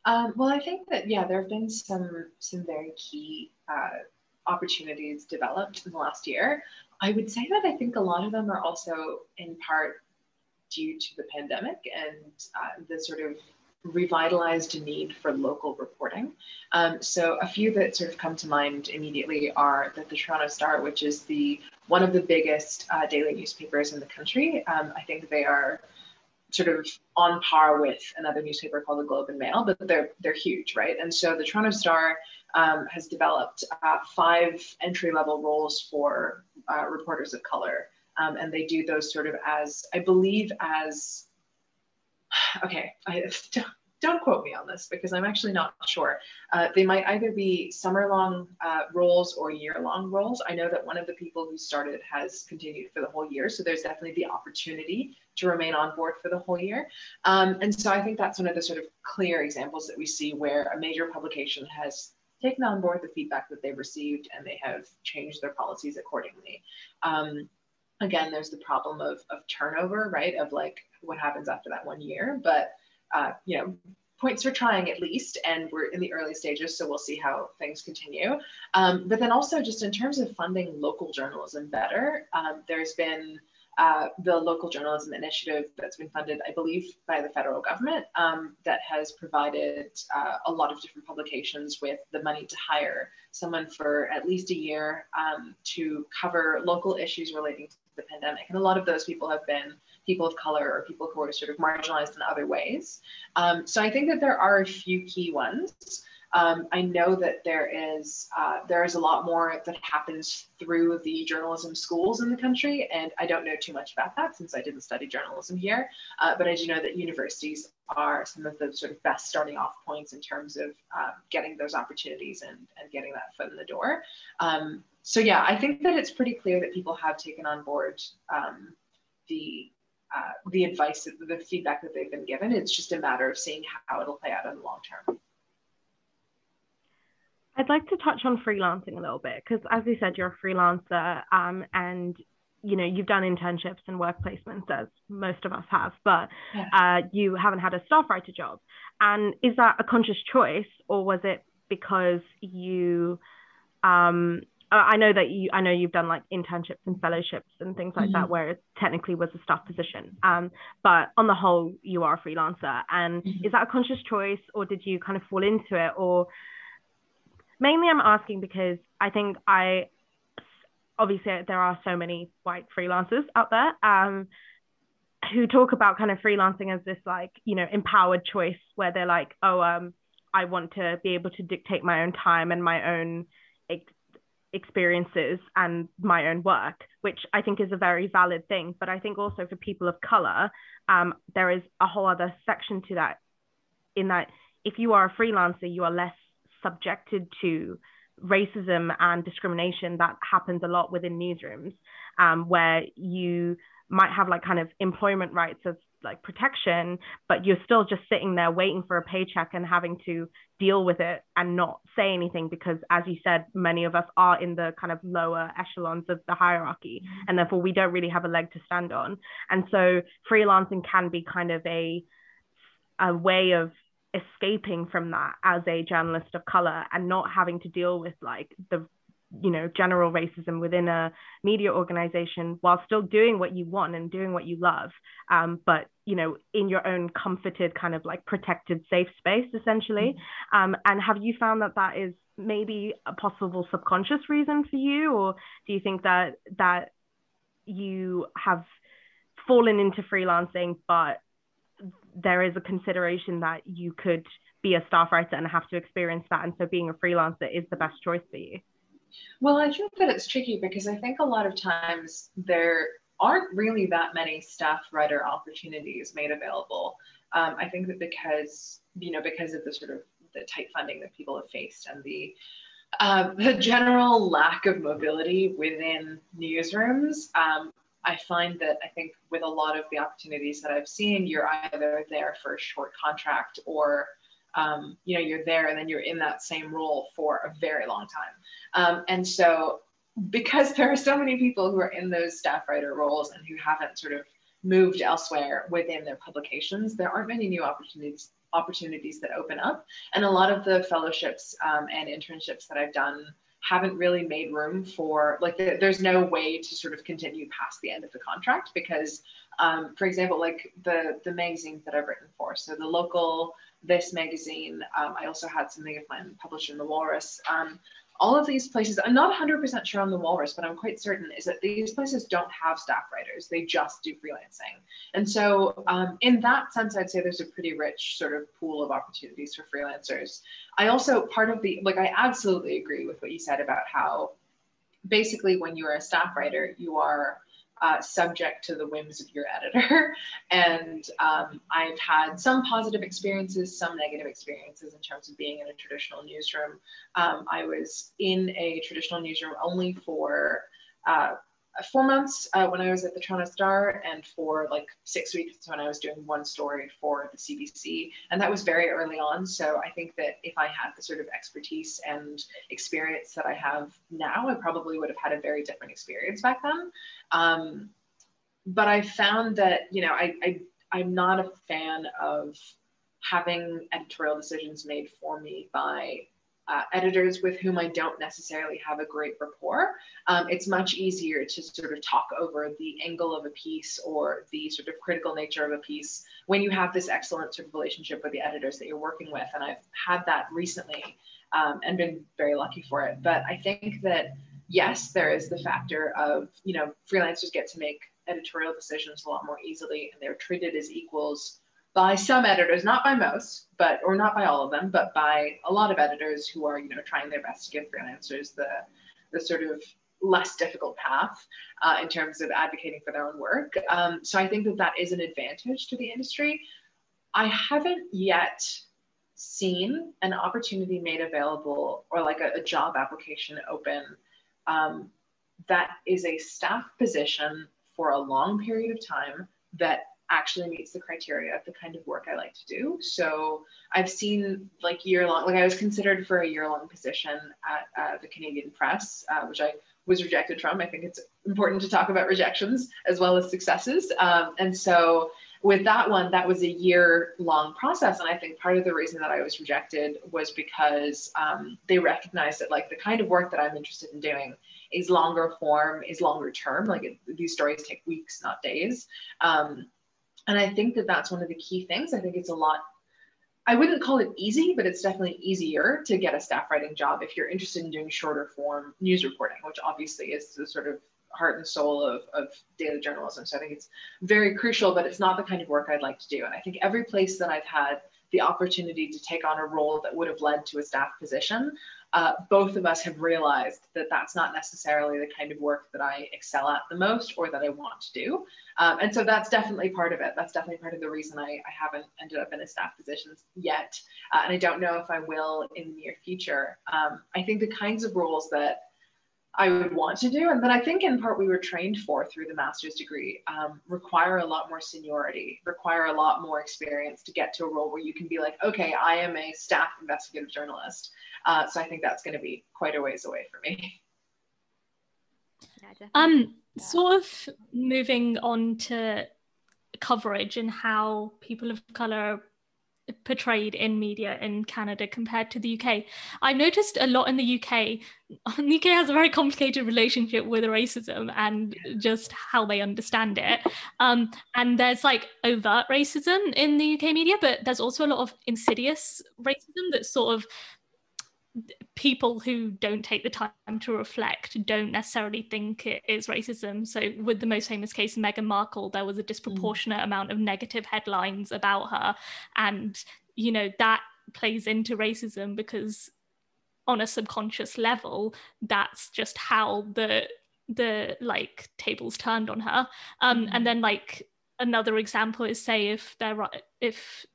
Um, well, I think that yeah, there have been some some very key uh, opportunities developed in the last year. I would say that I think a lot of them are also in part due to the pandemic and uh, the sort of revitalized need for local reporting. Um, so a few that sort of come to mind immediately are that the Toronto Star, which is the one of the biggest uh, daily newspapers in the country. Um, I think they are sort of on par with another newspaper called the Globe and Mail, but they're they're huge, right? And so the Toronto Star um, has developed uh, five entry level roles for uh, reporters of color, um, and they do those sort of as I believe as <sighs> okay, I <laughs> don't quote me on this because I'm actually not sure. Uh, they might either be summer long uh, roles or year long roles. I know that one of the people who started has continued for the whole year. So there's definitely the opportunity to remain on board for the whole year. Um, and so I think that's one of the sort of clear examples that we see where a major publication has taken on board the feedback that they've received and they have changed their policies accordingly. Um, again, there's the problem of, of turnover, right? Of like what happens after that one year. But uh, you know, points for trying at least, and we're in the early stages, so we'll see how things continue. Um, but then also just in terms of funding local journalism better, um, there's been uh, the local journalism initiative that's been funded, I believe, by the federal government um, that has provided uh, a lot of different publications with the money to hire someone for at least a year um, to cover local issues relating to the pandemic. And a lot of those people have been people of color or people who are sort of marginalized in other ways. Um, so I think that there are a few key ones. Um, I know that there is uh, there is a lot more that happens through the journalism schools in the country, and I don't know too much about that since I didn't study journalism here. Uh, but I do know that universities are some of the sort of best starting off points in terms of um, getting those opportunities and, and getting that foot in the door. Um, so yeah, I think that it's pretty clear that people have taken on board um, the uh, the advice, the feedback that they've been given. It's just a matter of seeing how it'll play out in the long term. I'd like to touch on freelancing a little bit because, as you said, you're a freelancer um, and you know you've done internships and work placements as most of us have, but yeah. uh, you haven't had a staff writer job. And is that a conscious choice, or was it because you? Um, I know that you. I know you've done like internships and fellowships and things like mm-hmm. that, where it technically was a staff position. Um, but on the whole, you are a freelancer. And mm-hmm. is that a conscious choice, or did you kind of fall into it, or mainly I'm asking because I think I obviously there are so many white freelancers out there um, who talk about kind of freelancing as this like you know empowered choice where they're like oh um I want to be able to dictate my own time and my own ex- experiences and my own work, which I think is a very valid thing. But I think also for people of color, um, there is a whole other section to that, in that if you are a freelancer, you are less subjected to racism and discrimination that happens a lot within newsrooms, um, where you might have like kind of employment rights of like protection, but you're still just sitting there waiting for a paycheck and having to deal with it and not say anything because, as you said, many of us are in the kind of lower echelons of the hierarchy, and therefore we don't really have a leg to stand on. And so freelancing can be kind of a a way of escaping from that as a journalist of color and not having to deal with like the you know general racism within a media organization while still doing what you want and doing what you love um, but you know in your own comforted kind of like protected safe space essentially mm-hmm. um, and have you found that that is maybe a possible subconscious reason for you or do you think that that you have fallen into freelancing but there is a consideration that you could be a staff writer and have to experience that. And so being a freelancer is the best choice for you. Well, I think that it's tricky because I think a lot of times there aren't really that many staff writer opportunities made available. Um, I think that because, you know, because of the sort of the tight funding that people have faced and the uh, the general lack of mobility within newsrooms, um, I find that I think with a lot of the opportunities that I've seen, you're either there for a short contract or um, you know you're there and then you're in that same role for a very long time. Um, and so because <laughs> there are so many people who are in those staff writer roles and who haven't sort of moved elsewhere within their publications, there aren't many new opportunities opportunities that open up. And a lot of the fellowships um, and internships that I've done haven't really made room for like there's no way to sort of continue past the end of the contract because um, for example like the the magazines that i've written for so the local this magazine um, i also had something of mine published in the walrus um, all of these places, I'm not 100% sure on the Walrus, but I'm quite certain is that these places don't have staff writers. They just do freelancing. And so um, in that sense, I'd say there's a pretty rich sort of pool of opportunities for freelancers. I also, part of the, like, I absolutely agree with what you said about how basically when you're a staff writer, you are uh, subject to the whims of your editor. <laughs> and um, I've had some positive experiences, some negative experiences in terms of being in a traditional newsroom. Um, I was in a traditional newsroom only for uh, four months uh, when I was at the Toronto Star and for like six weeks when I was doing one story for the CBC. And that was very early on. So I think that if I had the sort of expertise and experience that I have now, I probably would have had a very different experience back then. Um, but I found that, you know, I, I, I'm not a fan of having editorial decisions made for me by uh, editors with whom I don't necessarily have a great rapport, um, it's much easier to sort of talk over the angle of a piece or the sort of critical nature of a piece when you have this excellent sort of relationship with the editors that you're working with. And I've had that recently um, and been very lucky for it. But I think that yes, there is the factor of, you know, freelancers get to make editorial decisions a lot more easily and they're treated as equals by some editors, not by most, but or not by all of them, but by a lot of editors who are, you know, trying their best to give freelancers the the sort of less difficult path uh, in terms of advocating for their own work. Um, so I think that that is an advantage to the industry. I haven't yet seen an opportunity made available or like a, a job application open um, that is a staff position for a long period of time that actually meets the criteria of the kind of work I like to do. So I've seen like year long, like I was considered for a year long position at uh, the Canadian Press, uh, which I was rejected from. I think it's important to talk about rejections as well as successes. Um, and so with that one, that was a year long process. And I think part of the reason that I was rejected was because um, they recognized that like the kind of work that I'm interested in doing is longer form, is longer term. Like it, these stories take weeks, not days. Um, and I think that that's one of the key things. I think it's a lot, I wouldn't call it easy, but it's definitely easier to get a staff writing job if you're interested in doing shorter form news reporting, which obviously is the sort of heart and soul of, of daily journalism. So I think it's very crucial, but it's not the kind of work I'd like to do. And I think every place that I've had the opportunity to take on a role that would have led to a staff position, uh, both of us have realized that that's not necessarily the kind of work that I excel at the most or that I want to do. Um, and so that's definitely part of it. That's definitely part of the reason I, I haven't ended up in a staff position yet. Uh, and I don't know if I will in the near future. Um, I think the kinds of roles that I would want to do, and that I think in part we were trained for through the master's degree, um, require a lot more seniority, require a lot more experience to get to a role where you can be like, okay, I am a staff investigative journalist. Uh, so I think that's going to be quite a ways away for me. Yeah, um, yeah. sort of moving on to coverage and how people of color portrayed in media in Canada compared to the UK. I noticed a lot in the UK. <laughs> The UK has a very complicated relationship with racism and just how they understand it. Um, and there's like overt racism in the UK media, but there's also a lot of insidious racism that's sort of people who don't take the time to reflect don't necessarily think it is racism. So, with the most famous case, Meghan Markle, there was a disproportionate mm. amount of negative headlines about her. And, you know, that plays into racism because on a subconscious level, that's just how the the like tables turned on her. Um, mm. and then like another example is say if they're if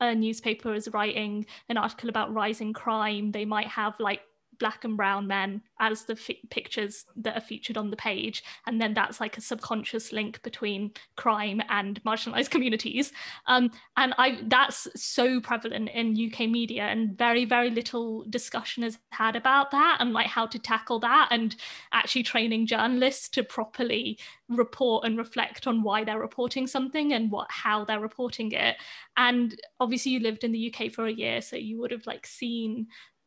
a newspaper is writing an article about rising crime, they might have like black and brown men as the f- pictures that are featured on the page. And then that's like a subconscious link between crime and marginalized <laughs> communities. Um, and i that's so prevalent in uk media and very very little discussion is had about that and like how to tackle that and actually training journalists to properly report and reflect on why they're reporting something and what how they're reporting it. And obviously you lived in the uk for a year so you would have like seen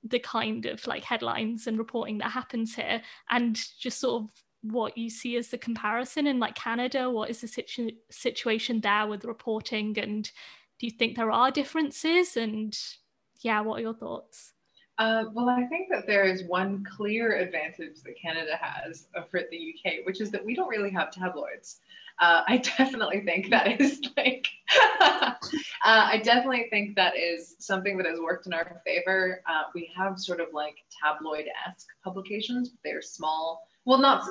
the kind of like headlines and reporting that happens here and just sort of what you see as the comparison in like Canada what is the situ- situation there with reporting and do you think there are differences and yeah what are your thoughts uh, well, I think that there is one clear advantage that Canada has over the UK, which is that we don't really have tabloids. Uh, I <laughs> definitely think that is like, <laughs> uh, I definitely think that is something that has worked in our favor. Uh, we have sort of like tabloid esque publications, but they're small. Well, not,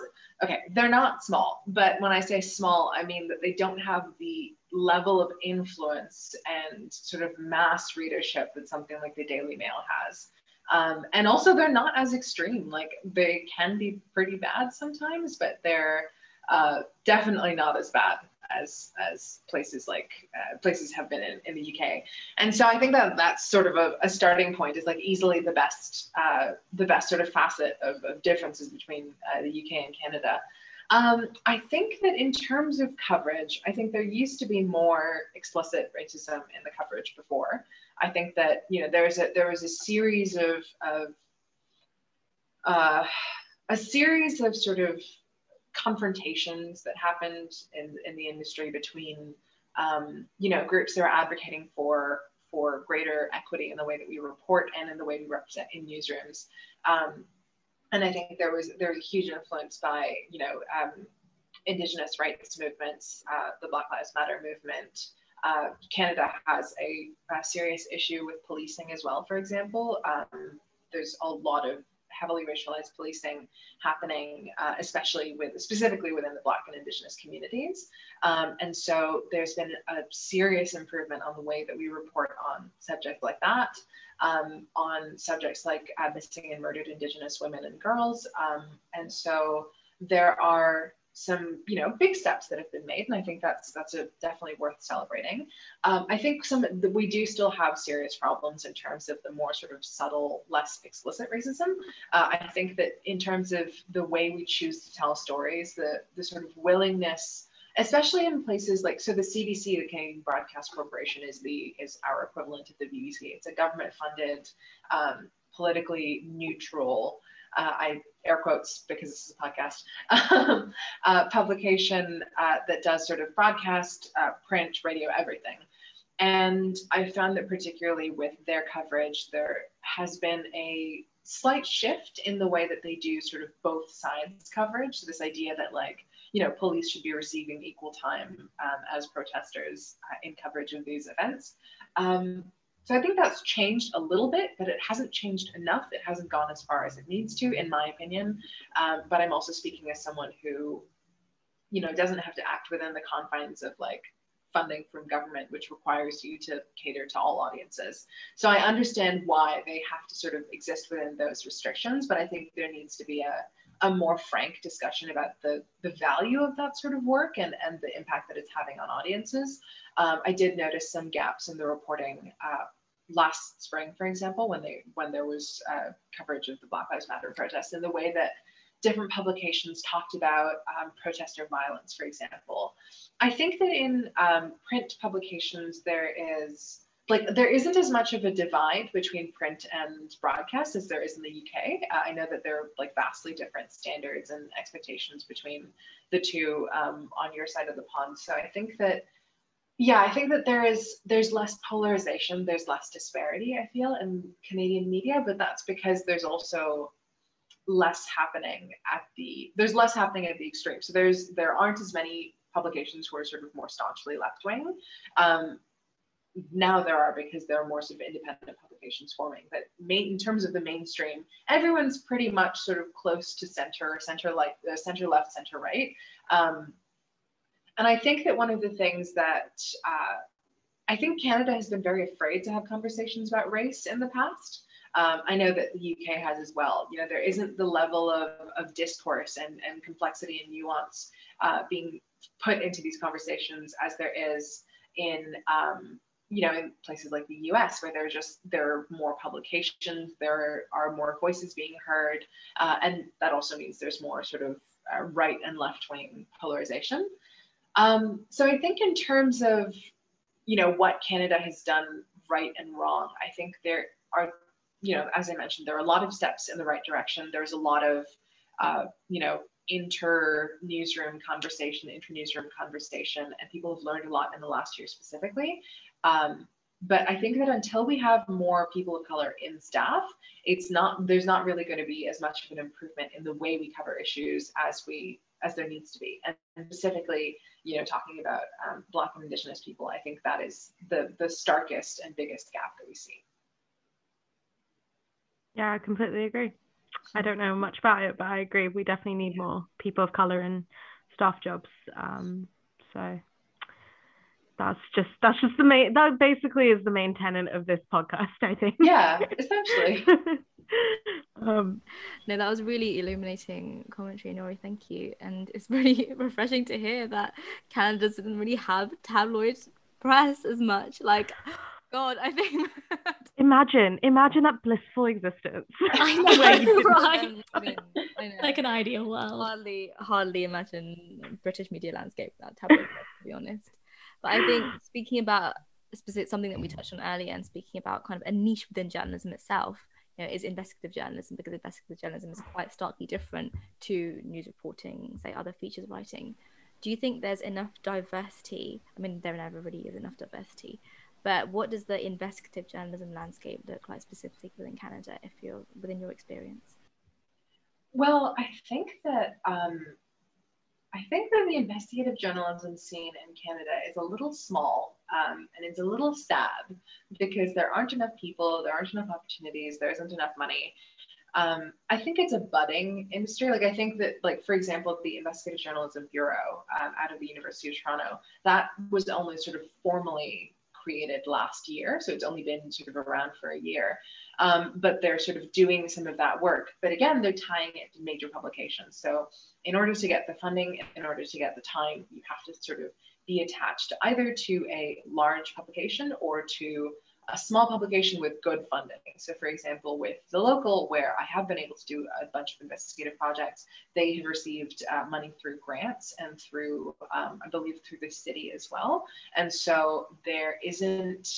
okay, they're not small, but when I say small, I mean that they don't have the level of influence and sort of mass readership that something like the Daily Mail has. Um, and also, they're not as extreme. Like they can be pretty bad sometimes, but they're uh, definitely not as bad as as places like uh, places have been in, in the UK. And so I think that that's sort of a, a starting point is like easily the best uh, the best sort of facet of, of differences between uh, the UK and Canada. Um, I think that in terms of coverage, I think there used to be more explicit racism in the coverage before. I think that you know there was a there was a series of of uh, a series of sort of confrontations that happened in in the industry between um, you know groups that are advocating for for greater equity in the way that we report and in the way we represent in newsrooms. Um, and I think there was there was a huge influence by you know um, indigenous rights movements, uh, the Black Lives Matter movement. Uh, Canada has a, a, serious issue with policing as well. For example, um, there's a lot of heavily racialized policing happening, uh, especially with specifically within the Black and Indigenous communities. Um, and so there's been a serious improvement on the way that we report on subjects like that, um, on subjects like uh, missing and murdered Indigenous women and girls. Um, and so there are some you know big steps that have been made and i think that's that's a definitely worth celebrating. Um, i think some we do still have serious problems in terms of the more sort of subtle less explicit racism. Uh, i think that in terms of the way we choose to tell stories the the sort of willingness especially in places like so the cbc the canadian broadcast corporation is the is our equivalent of the bbc it's a government funded um, politically neutral uh, I air quotes because this is a podcast, <laughs> um, uh, publication uh, that does sort of broadcast, uh, print, radio, everything. And I found that particularly with their coverage, there has been a slight shift in the way that they do sort of both sides coverage. So this idea that like, you know, police should be receiving equal time um, as protesters uh, in coverage of these events. Um, so I think that's changed a little bit, but it hasn't changed enough. It hasn't gone as far as it needs to, in my opinion. Um, but I'm also speaking as someone who, you know, doesn't have to act within the confines of like funding from government, which requires you to cater to all audiences. So I understand why they have to sort of exist within those restrictions, but I think there needs to be a, a more frank discussion about the, the value of that sort of work and, and the impact that it's having on audiences. Um, I did notice some gaps in the reporting uh, last spring, for example, when they when there was uh, coverage of the Black Lives Matter protests, and the way that different publications talked about um, protester violence, for example. I think that in um, print publications there is like there isn't as much of a divide between print and broadcast as there is in the UK. Uh, I know that there are like vastly different standards and expectations between the two um, on your side of the pond. So I think that yeah i think that there is there's less polarization there's less disparity i feel in canadian media but that's because there's also less happening at the there's less happening at the extreme so there's there aren't as many publications who are sort of more staunchly left wing um, now there are because there are more sort of independent publications forming but main, in terms of the mainstream everyone's pretty much sort of close to center center like uh, center left center right um, and I think that one of the things that uh, I think Canada has been very afraid to have conversations about race in the past. Um, I know that the UK has as well. You know, there isn't the level of, of discourse and, and complexity and nuance uh, being put into these conversations as there is in, um, you know, in places like the US, where there's just there are more publications, there are more voices being heard, uh, and that also means there's more sort of uh, right and left wing polarization. Um, so I think in terms of, you know, what Canada has done right and wrong, I think there are, you know, as I mentioned, there are a lot of steps in the right direction. There's a lot of, uh, you know, inter newsroom conversation, inter newsroom conversation, and people have learned a lot in the last year specifically. Um, but I think that until we have more people of color in staff, it's not there's not really going to be as much of an improvement in the way we cover issues as we as there needs to be. And specifically, you know, talking about um, Black and Indigenous people, I think that is the, the starkest and biggest gap that we see. Yeah, I completely agree. I don't know much about it, but I agree. We definitely need more people of color in staff jobs. Um, so that's just that's just the main that basically is the main tenet of this podcast, I think. Yeah, essentially. <laughs> um, no, that was really illuminating commentary, Nori. Thank you. And it's really <laughs> refreshing to hear that Canada doesn't really have tabloid press as much. Like, God, I think. <laughs> imagine, imagine that blissful existence. I know, right? I mean, I know. Like an ideal world. Hardly, hardly imagine British media landscape that tabloid press, to be honest. But I think <gasps> speaking about specific something that we touched on earlier and speaking about kind of a niche within journalism itself you know, is investigative journalism because investigative journalism is quite starkly different to news reporting, say other features writing. Do you think there's enough diversity? I mean, there never really is enough diversity, but what does the investigative journalism landscape look like specifically within Canada, if you're within your experience? Well, I think that um, I think that the investigative journalism scene in Canada is a little small um, and it's a little sad because there aren't enough people, there aren't enough opportunities, there isn't enough money. Um, I think it's a budding industry. Like I think that, like for example, the Investigative Journalism Bureau um, out of the University of Toronto, that was only sort of formally created last year, so it's only been sort of around for a year. Um, but they're sort of doing some of that work. But again, they're tying it to major publications. So in order to get the funding, in order to get the time, you have to sort of be attached either to a large publication or to a small publication with good funding. So, for example, with the local, where I have been able to do a bunch of investigative projects, they have received uh, money through grants and through, um, I believe, through the city as well. And so there isn't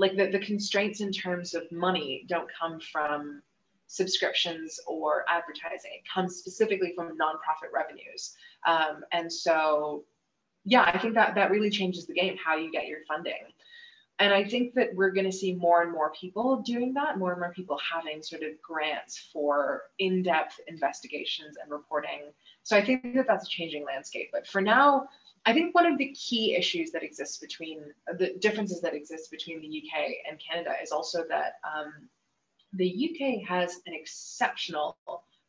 like the, the constraints in terms of money don't come from subscriptions or advertising. It comes specifically from nonprofit revenues. Um, and so, yeah, I think that that really changes the game, how you get your funding. And I think that we're going to see more and more people doing that, more and more people having sort of grants for in depth investigations and reporting. So I think that that's a changing landscape. But for now, I think one of the key issues that exists between the differences that exist between the UK and Canada is also that um, the UK has an exceptional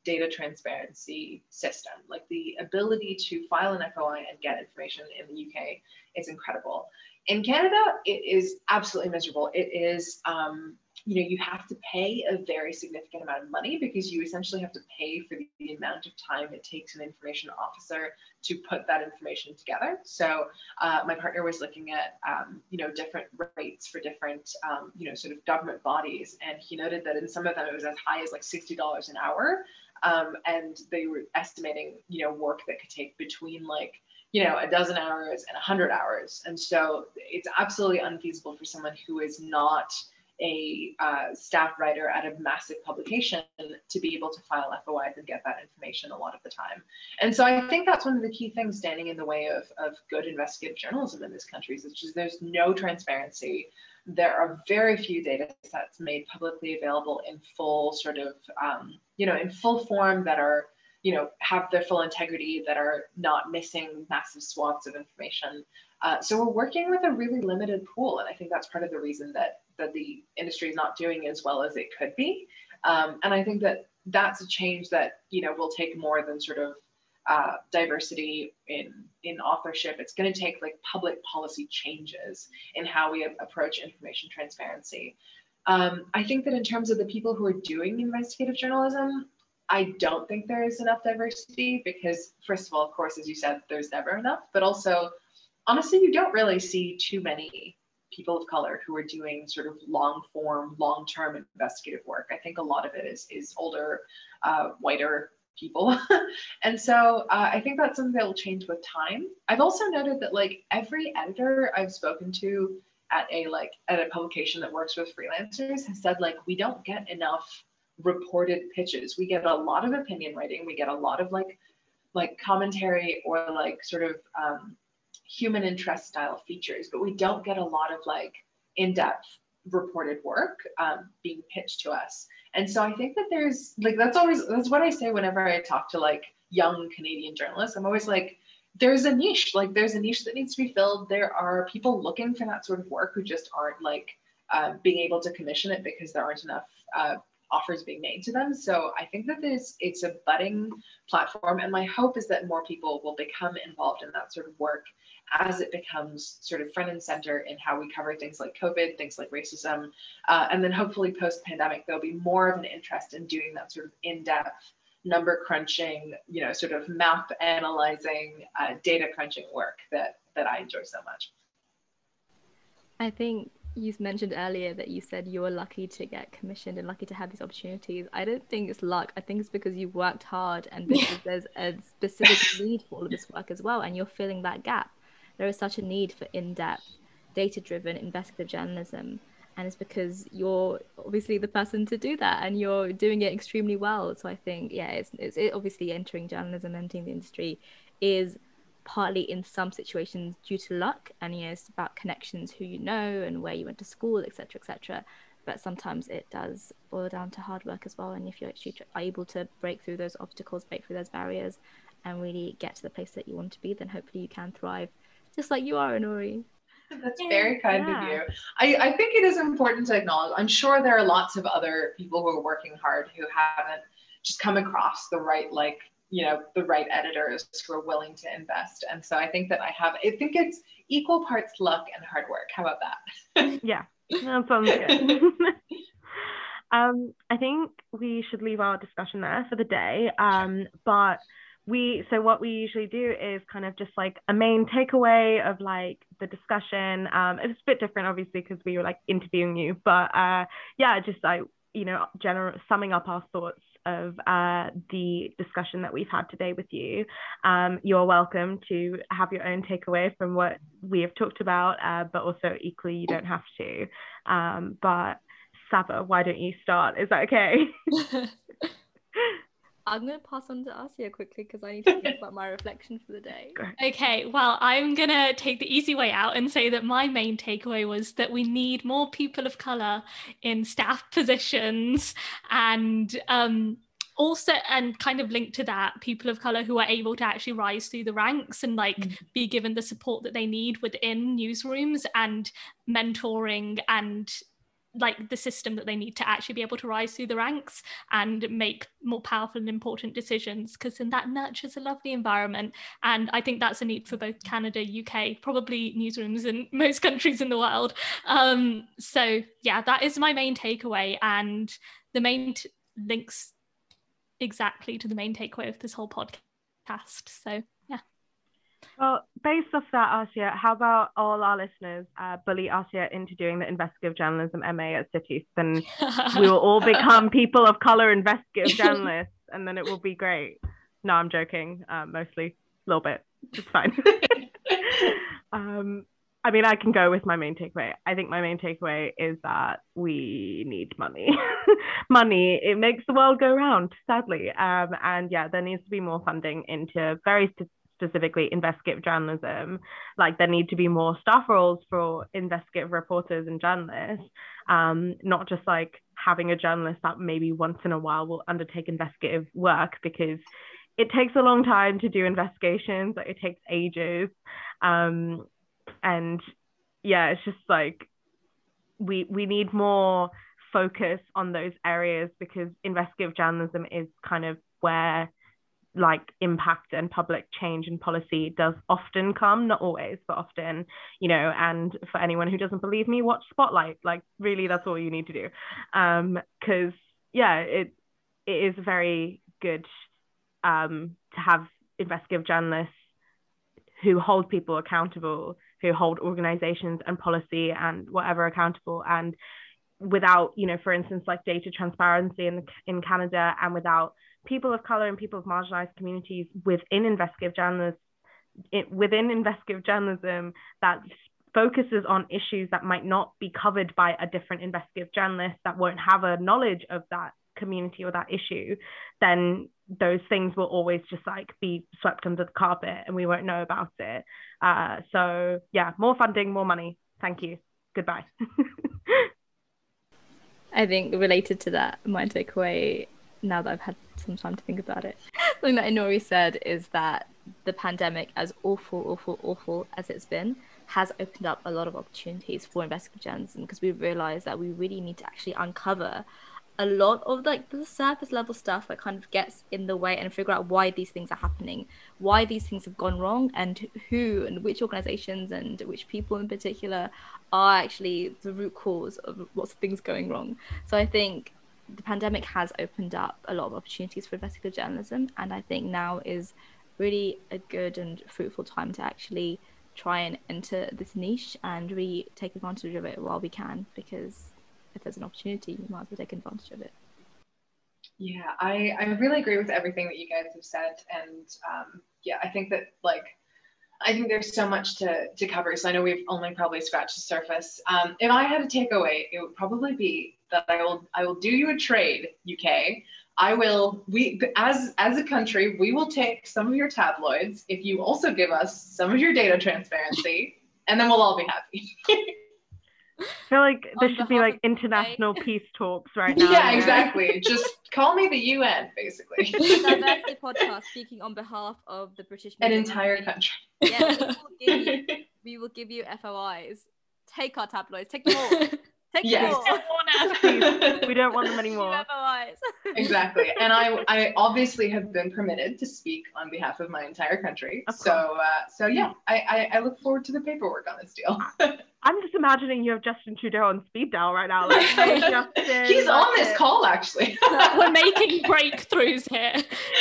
data transparency system. Like the ability to file an FOI and get information in the UK is incredible. In Canada, it is absolutely miserable. It is um, you know you have to pay a very significant amount of money because you essentially have to pay for the, the, amount of time it takes an information officer to put that information together. So uh, my partner was looking at um, you know different rates for different um, you know sort of government bodies and he noted that in some of them it was as high as like $60 an hour. Um, and they were estimating you know work that could take between like you know a dozen hours and a 100 hours. And so it's absolutely unfeasible for someone who is not a uh, staff writer at a massive publication to be able to file FOIs and get that information a lot of the time. And so I think that's one of the key things standing in the way of, of good investigative journalism in this country, is there's no transparency. There are very few data sets made publicly available in full sort of, um, you know, in full form that are you know, have their full integrity, that are not missing massive swaths of information. Uh, so we're working with a really limited pool, and I think that's part of the reason that that the industry is not doing as well as it could be. Um, and I think that that's a change that you know will take more than sort of uh, diversity in in authorship. It's going to take like public policy changes in how we approach information transparency. Um, I think that in terms of the people who are doing investigative journalism, I don't think there is enough diversity because, first of all, of course, as you said, there's never enough, but also, honestly, you don't really see too many people of color who are doing sort of long form, long term investigative work. I think a lot of it is, is older, uh, whiter people. <laughs> and so uh, I think that's something that will change with time. I've also noted that like every editor I've spoken to at a like at a publication that works with freelancers has said like we don't get enough reported pitches. We get a lot of opinion writing. We get a lot of like like commentary or like sort of um, human interest style features, but we don't get a lot of like in-depth reported work um, being pitched to us. And so I think that there's like that's always that's what I say whenever I talk to like young Canadian journalists. I'm always like, there's a niche, like there's a niche that needs to be filled. There are people looking for that sort of work who just aren't like uh, being able to commission it because there aren't enough uh, offers being made to them. So I think that this it's a budding platform, and my hope is that more people will become involved in that sort of work as it becomes sort of front and center in how we cover things like COVID, things like racism, uh, and then hopefully post pandemic there'll be more of an interest in doing that sort of in depth number crunching, you know, sort of map analyzing, uh, data crunching work that that I enjoy so much. I think you mentioned earlier that you said you were lucky to get commissioned and lucky to have these opportunities. I don't think it's luck. I think it's because you've worked hard and <laughs> because there's a specific need for all of this work as well, and you're filling that gap. There is such a need for in-depth data driven investigative journalism and it's because you're obviously the person to do that and you're doing it extremely well. So i think yeah it's, it's it obviously entering journalism entering the industry is partly in some situations due to luck and you know it's about connections who you know and where you went to school etc etc but sometimes it does boil down to hard work as well and if you're actually able to break through those obstacles break through those barriers and really get to the place that you want to be then hopefully you can thrive just like you are Inori that's very kind yeah. of you. I, I think it is important to acknowledge. I'm sure there are lots of other people who are working hard who haven't just come across the right, like, you know, the right editors who are willing to invest. And so I think that I have, I think it's equal parts luck and hard work. How about that? <laughs> yeah, that sounds good. <laughs> um, I think we should leave our discussion there for the day. Um, but we so what we usually do is kind of just like a main takeaway of like the discussion um it's a bit different obviously because we were like interviewing you but uh yeah just like you know general summing up our thoughts of uh, the discussion that we've had today with you. Um, you're welcome to have your own takeaway from what we have talked about, uh, but also equally, you don't have to. Um, but Saba, why don't you start? Is that okay? <laughs> <laughs> I'm going to pass on to Asia quickly because I need to think <laughs> about my reflection for the day. Okay, well, I'm going to take the easy way out and say that my main takeaway was that we need more people of colour in staff positions and um, also and kind of linked to that people of color who are able to actually rise through the ranks and like mm-hmm. be given the support that they need within newsrooms and mentoring and like the system that they need to actually be able to rise through the ranks and make more powerful and important decisions because then that nurtures a lovely environment. And i think that's a need for both canada uk probably newsrooms in <laughs> most countries in the world. Um, so yeah that is my main takeaway. And the main t- links exactly to the main takeaway of this whole podcast. So well, based off that, Asia, how about all our listeners uh, bully Asia into doing the investigative journalism MA at City? Then we will all <laughs> become people of color investigative <laughs> journalists, and then it will be great. No, I'm joking. Uh, mostly, a little bit. It's fine. <laughs> um, I mean, I can go with my main takeaway. I think my main takeaway is that we need money. money, it makes the world go round, sadly. Um, and yeah, there needs to be more funding into very specifically investigative journalism, like there need to be more staff roles for investigative reporters and journalists, um, not just like having a journalist that maybe once in a while will undertake investigative work because it takes a long time to do investigations, like it takes ages. Um, and yeah, it's just like we we need more focus on those areas because investigative journalism is kind of where like impact and public change and policy does often come not always but often you know and for anyone who doesn't believe me watch spotlight. Like really that's all you need to do. Um because yeah it it is very good um to have investigative journalists who hold people accountable who hold organizations and policy and whatever accountable. And without you know for instance like data transparency in in Canada and without people of color and people of marginalized communities within investigative journalism within investigative journalism that focuses on issues that might not be covered by a different investigative journalist that won't have a knowledge of that community or that issue then those things will always just like be swept under the carpet and we won't know about it. Uh, so yeah more funding more money. Thank you. Goodbye. <laughs> I think related to that my takeaway now that I've had some time to think about it, <laughs> something that Inori said is that the pandemic, as awful, awful, awful as it's been, has opened up a lot of opportunities for investigative journalism because we've realized that we really need to actually uncover a lot of like the surface level stuff that kind of gets in the way and figure out why these things are happening, why these things have gone wrong, and who and which organizations and which people in particular are actually the root cause of lots of things going wrong. So I think the pandemic has opened up a lot of opportunities for investigative journalism, and I think now is really a good and fruitful time to actually try and enter this niche and really take advantage of it while we can, because if there's an opportunity, you might as well take advantage of it. Yeah, I, I really agree with everything that you guys have said. And um, yeah, I think that like I think there's so much to, to cover. So I know we've only probably scratched the surface. Um, if I had a takeaway, it would probably be that I will I will do you a trade, UK. I will we as as a country we will take some of your tabloids if you also give us some of your data transparency, and then we'll all be happy. I feel like there should be like international peace talks right <laughs> now. Yeah, exactly. Just call me the UN, basically. <laughs> Diversity podcast speaking on behalf of the British. An entire country. Yeah, we will, you, <laughs> we will give you FOIs. Take our tabloids. Take them all. Take Yes. them. <laughs> We don't want them <laughs> anymore. <laughs> Exactly. And I, I obviously have been permitted to speak on behalf of my entire country. So, uh, so yeah, I, I, I look forward to the paperwork on this deal. I'm just imagining you have Justin Trudeau on speed dial right now. Like, hey, Justin. He's on this like, call actually. We're making breakthroughs here.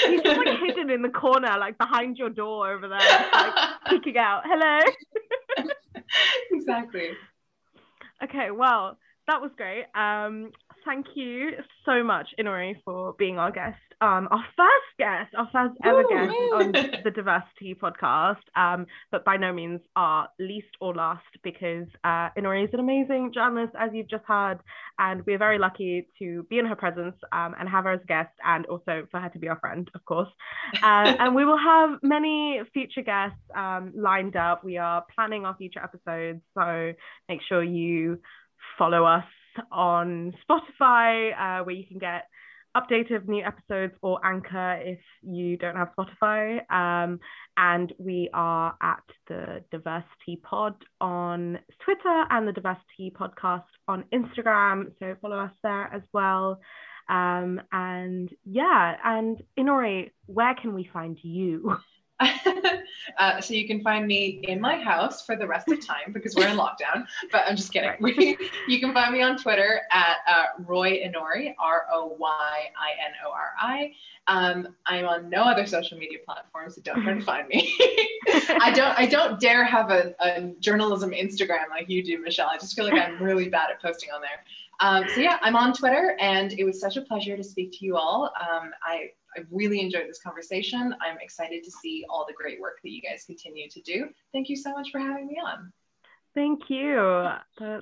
He's just like hidden in the corner, like behind your door over there, just, like peeking out. Hello. exactly. Okay, well, that was great. Um, thank you so much, Inori, for being our guest. Um, our first guest, our first ever guest on <laughs> the Diversity podcast, um, but by no means our least or last because uh, Inori is an amazing journalist, as you've just heard, and we're very lucky to be in her presence um, and have her as a guest, and also for her to be our friend, of course. <laughs> Uh, and we will have many future guests um, lined up. We are planning our future episodes, so make sure you follow us on Spotify, uh, where you can get update of new episodes or Anchor if you don't have Spotify. Um, and we are at the Diversity Pod on Twitter and the Diversity Podcast on Instagram. So follow us there as well. Um, and yeah, and Inori, where can we find you? <laughs> <laughs> uh, so you can find me in my house for the rest of time because we're in <laughs> lockdown. But I'm just kidding. <laughs> you can find me on Twitter at uh, Roy Inori, R O Y I N O R I. Um, I'm on no other social media platforms, so don't try to find me. I don't. I don't dare have a, a journalism Instagram like you do, Michelle. I just feel like I'm really bad at posting on there. Um, so yeah, I'm on Twitter, and it was such a pleasure to speak to you all. Um, I I really enjoyed this conversation. I'm excited to see all the great work that you guys continue to do. Thank you so much for having me on. Thank you. Uh,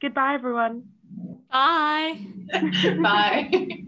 goodbye, everyone. Bye. <laughs> Bye. <laughs>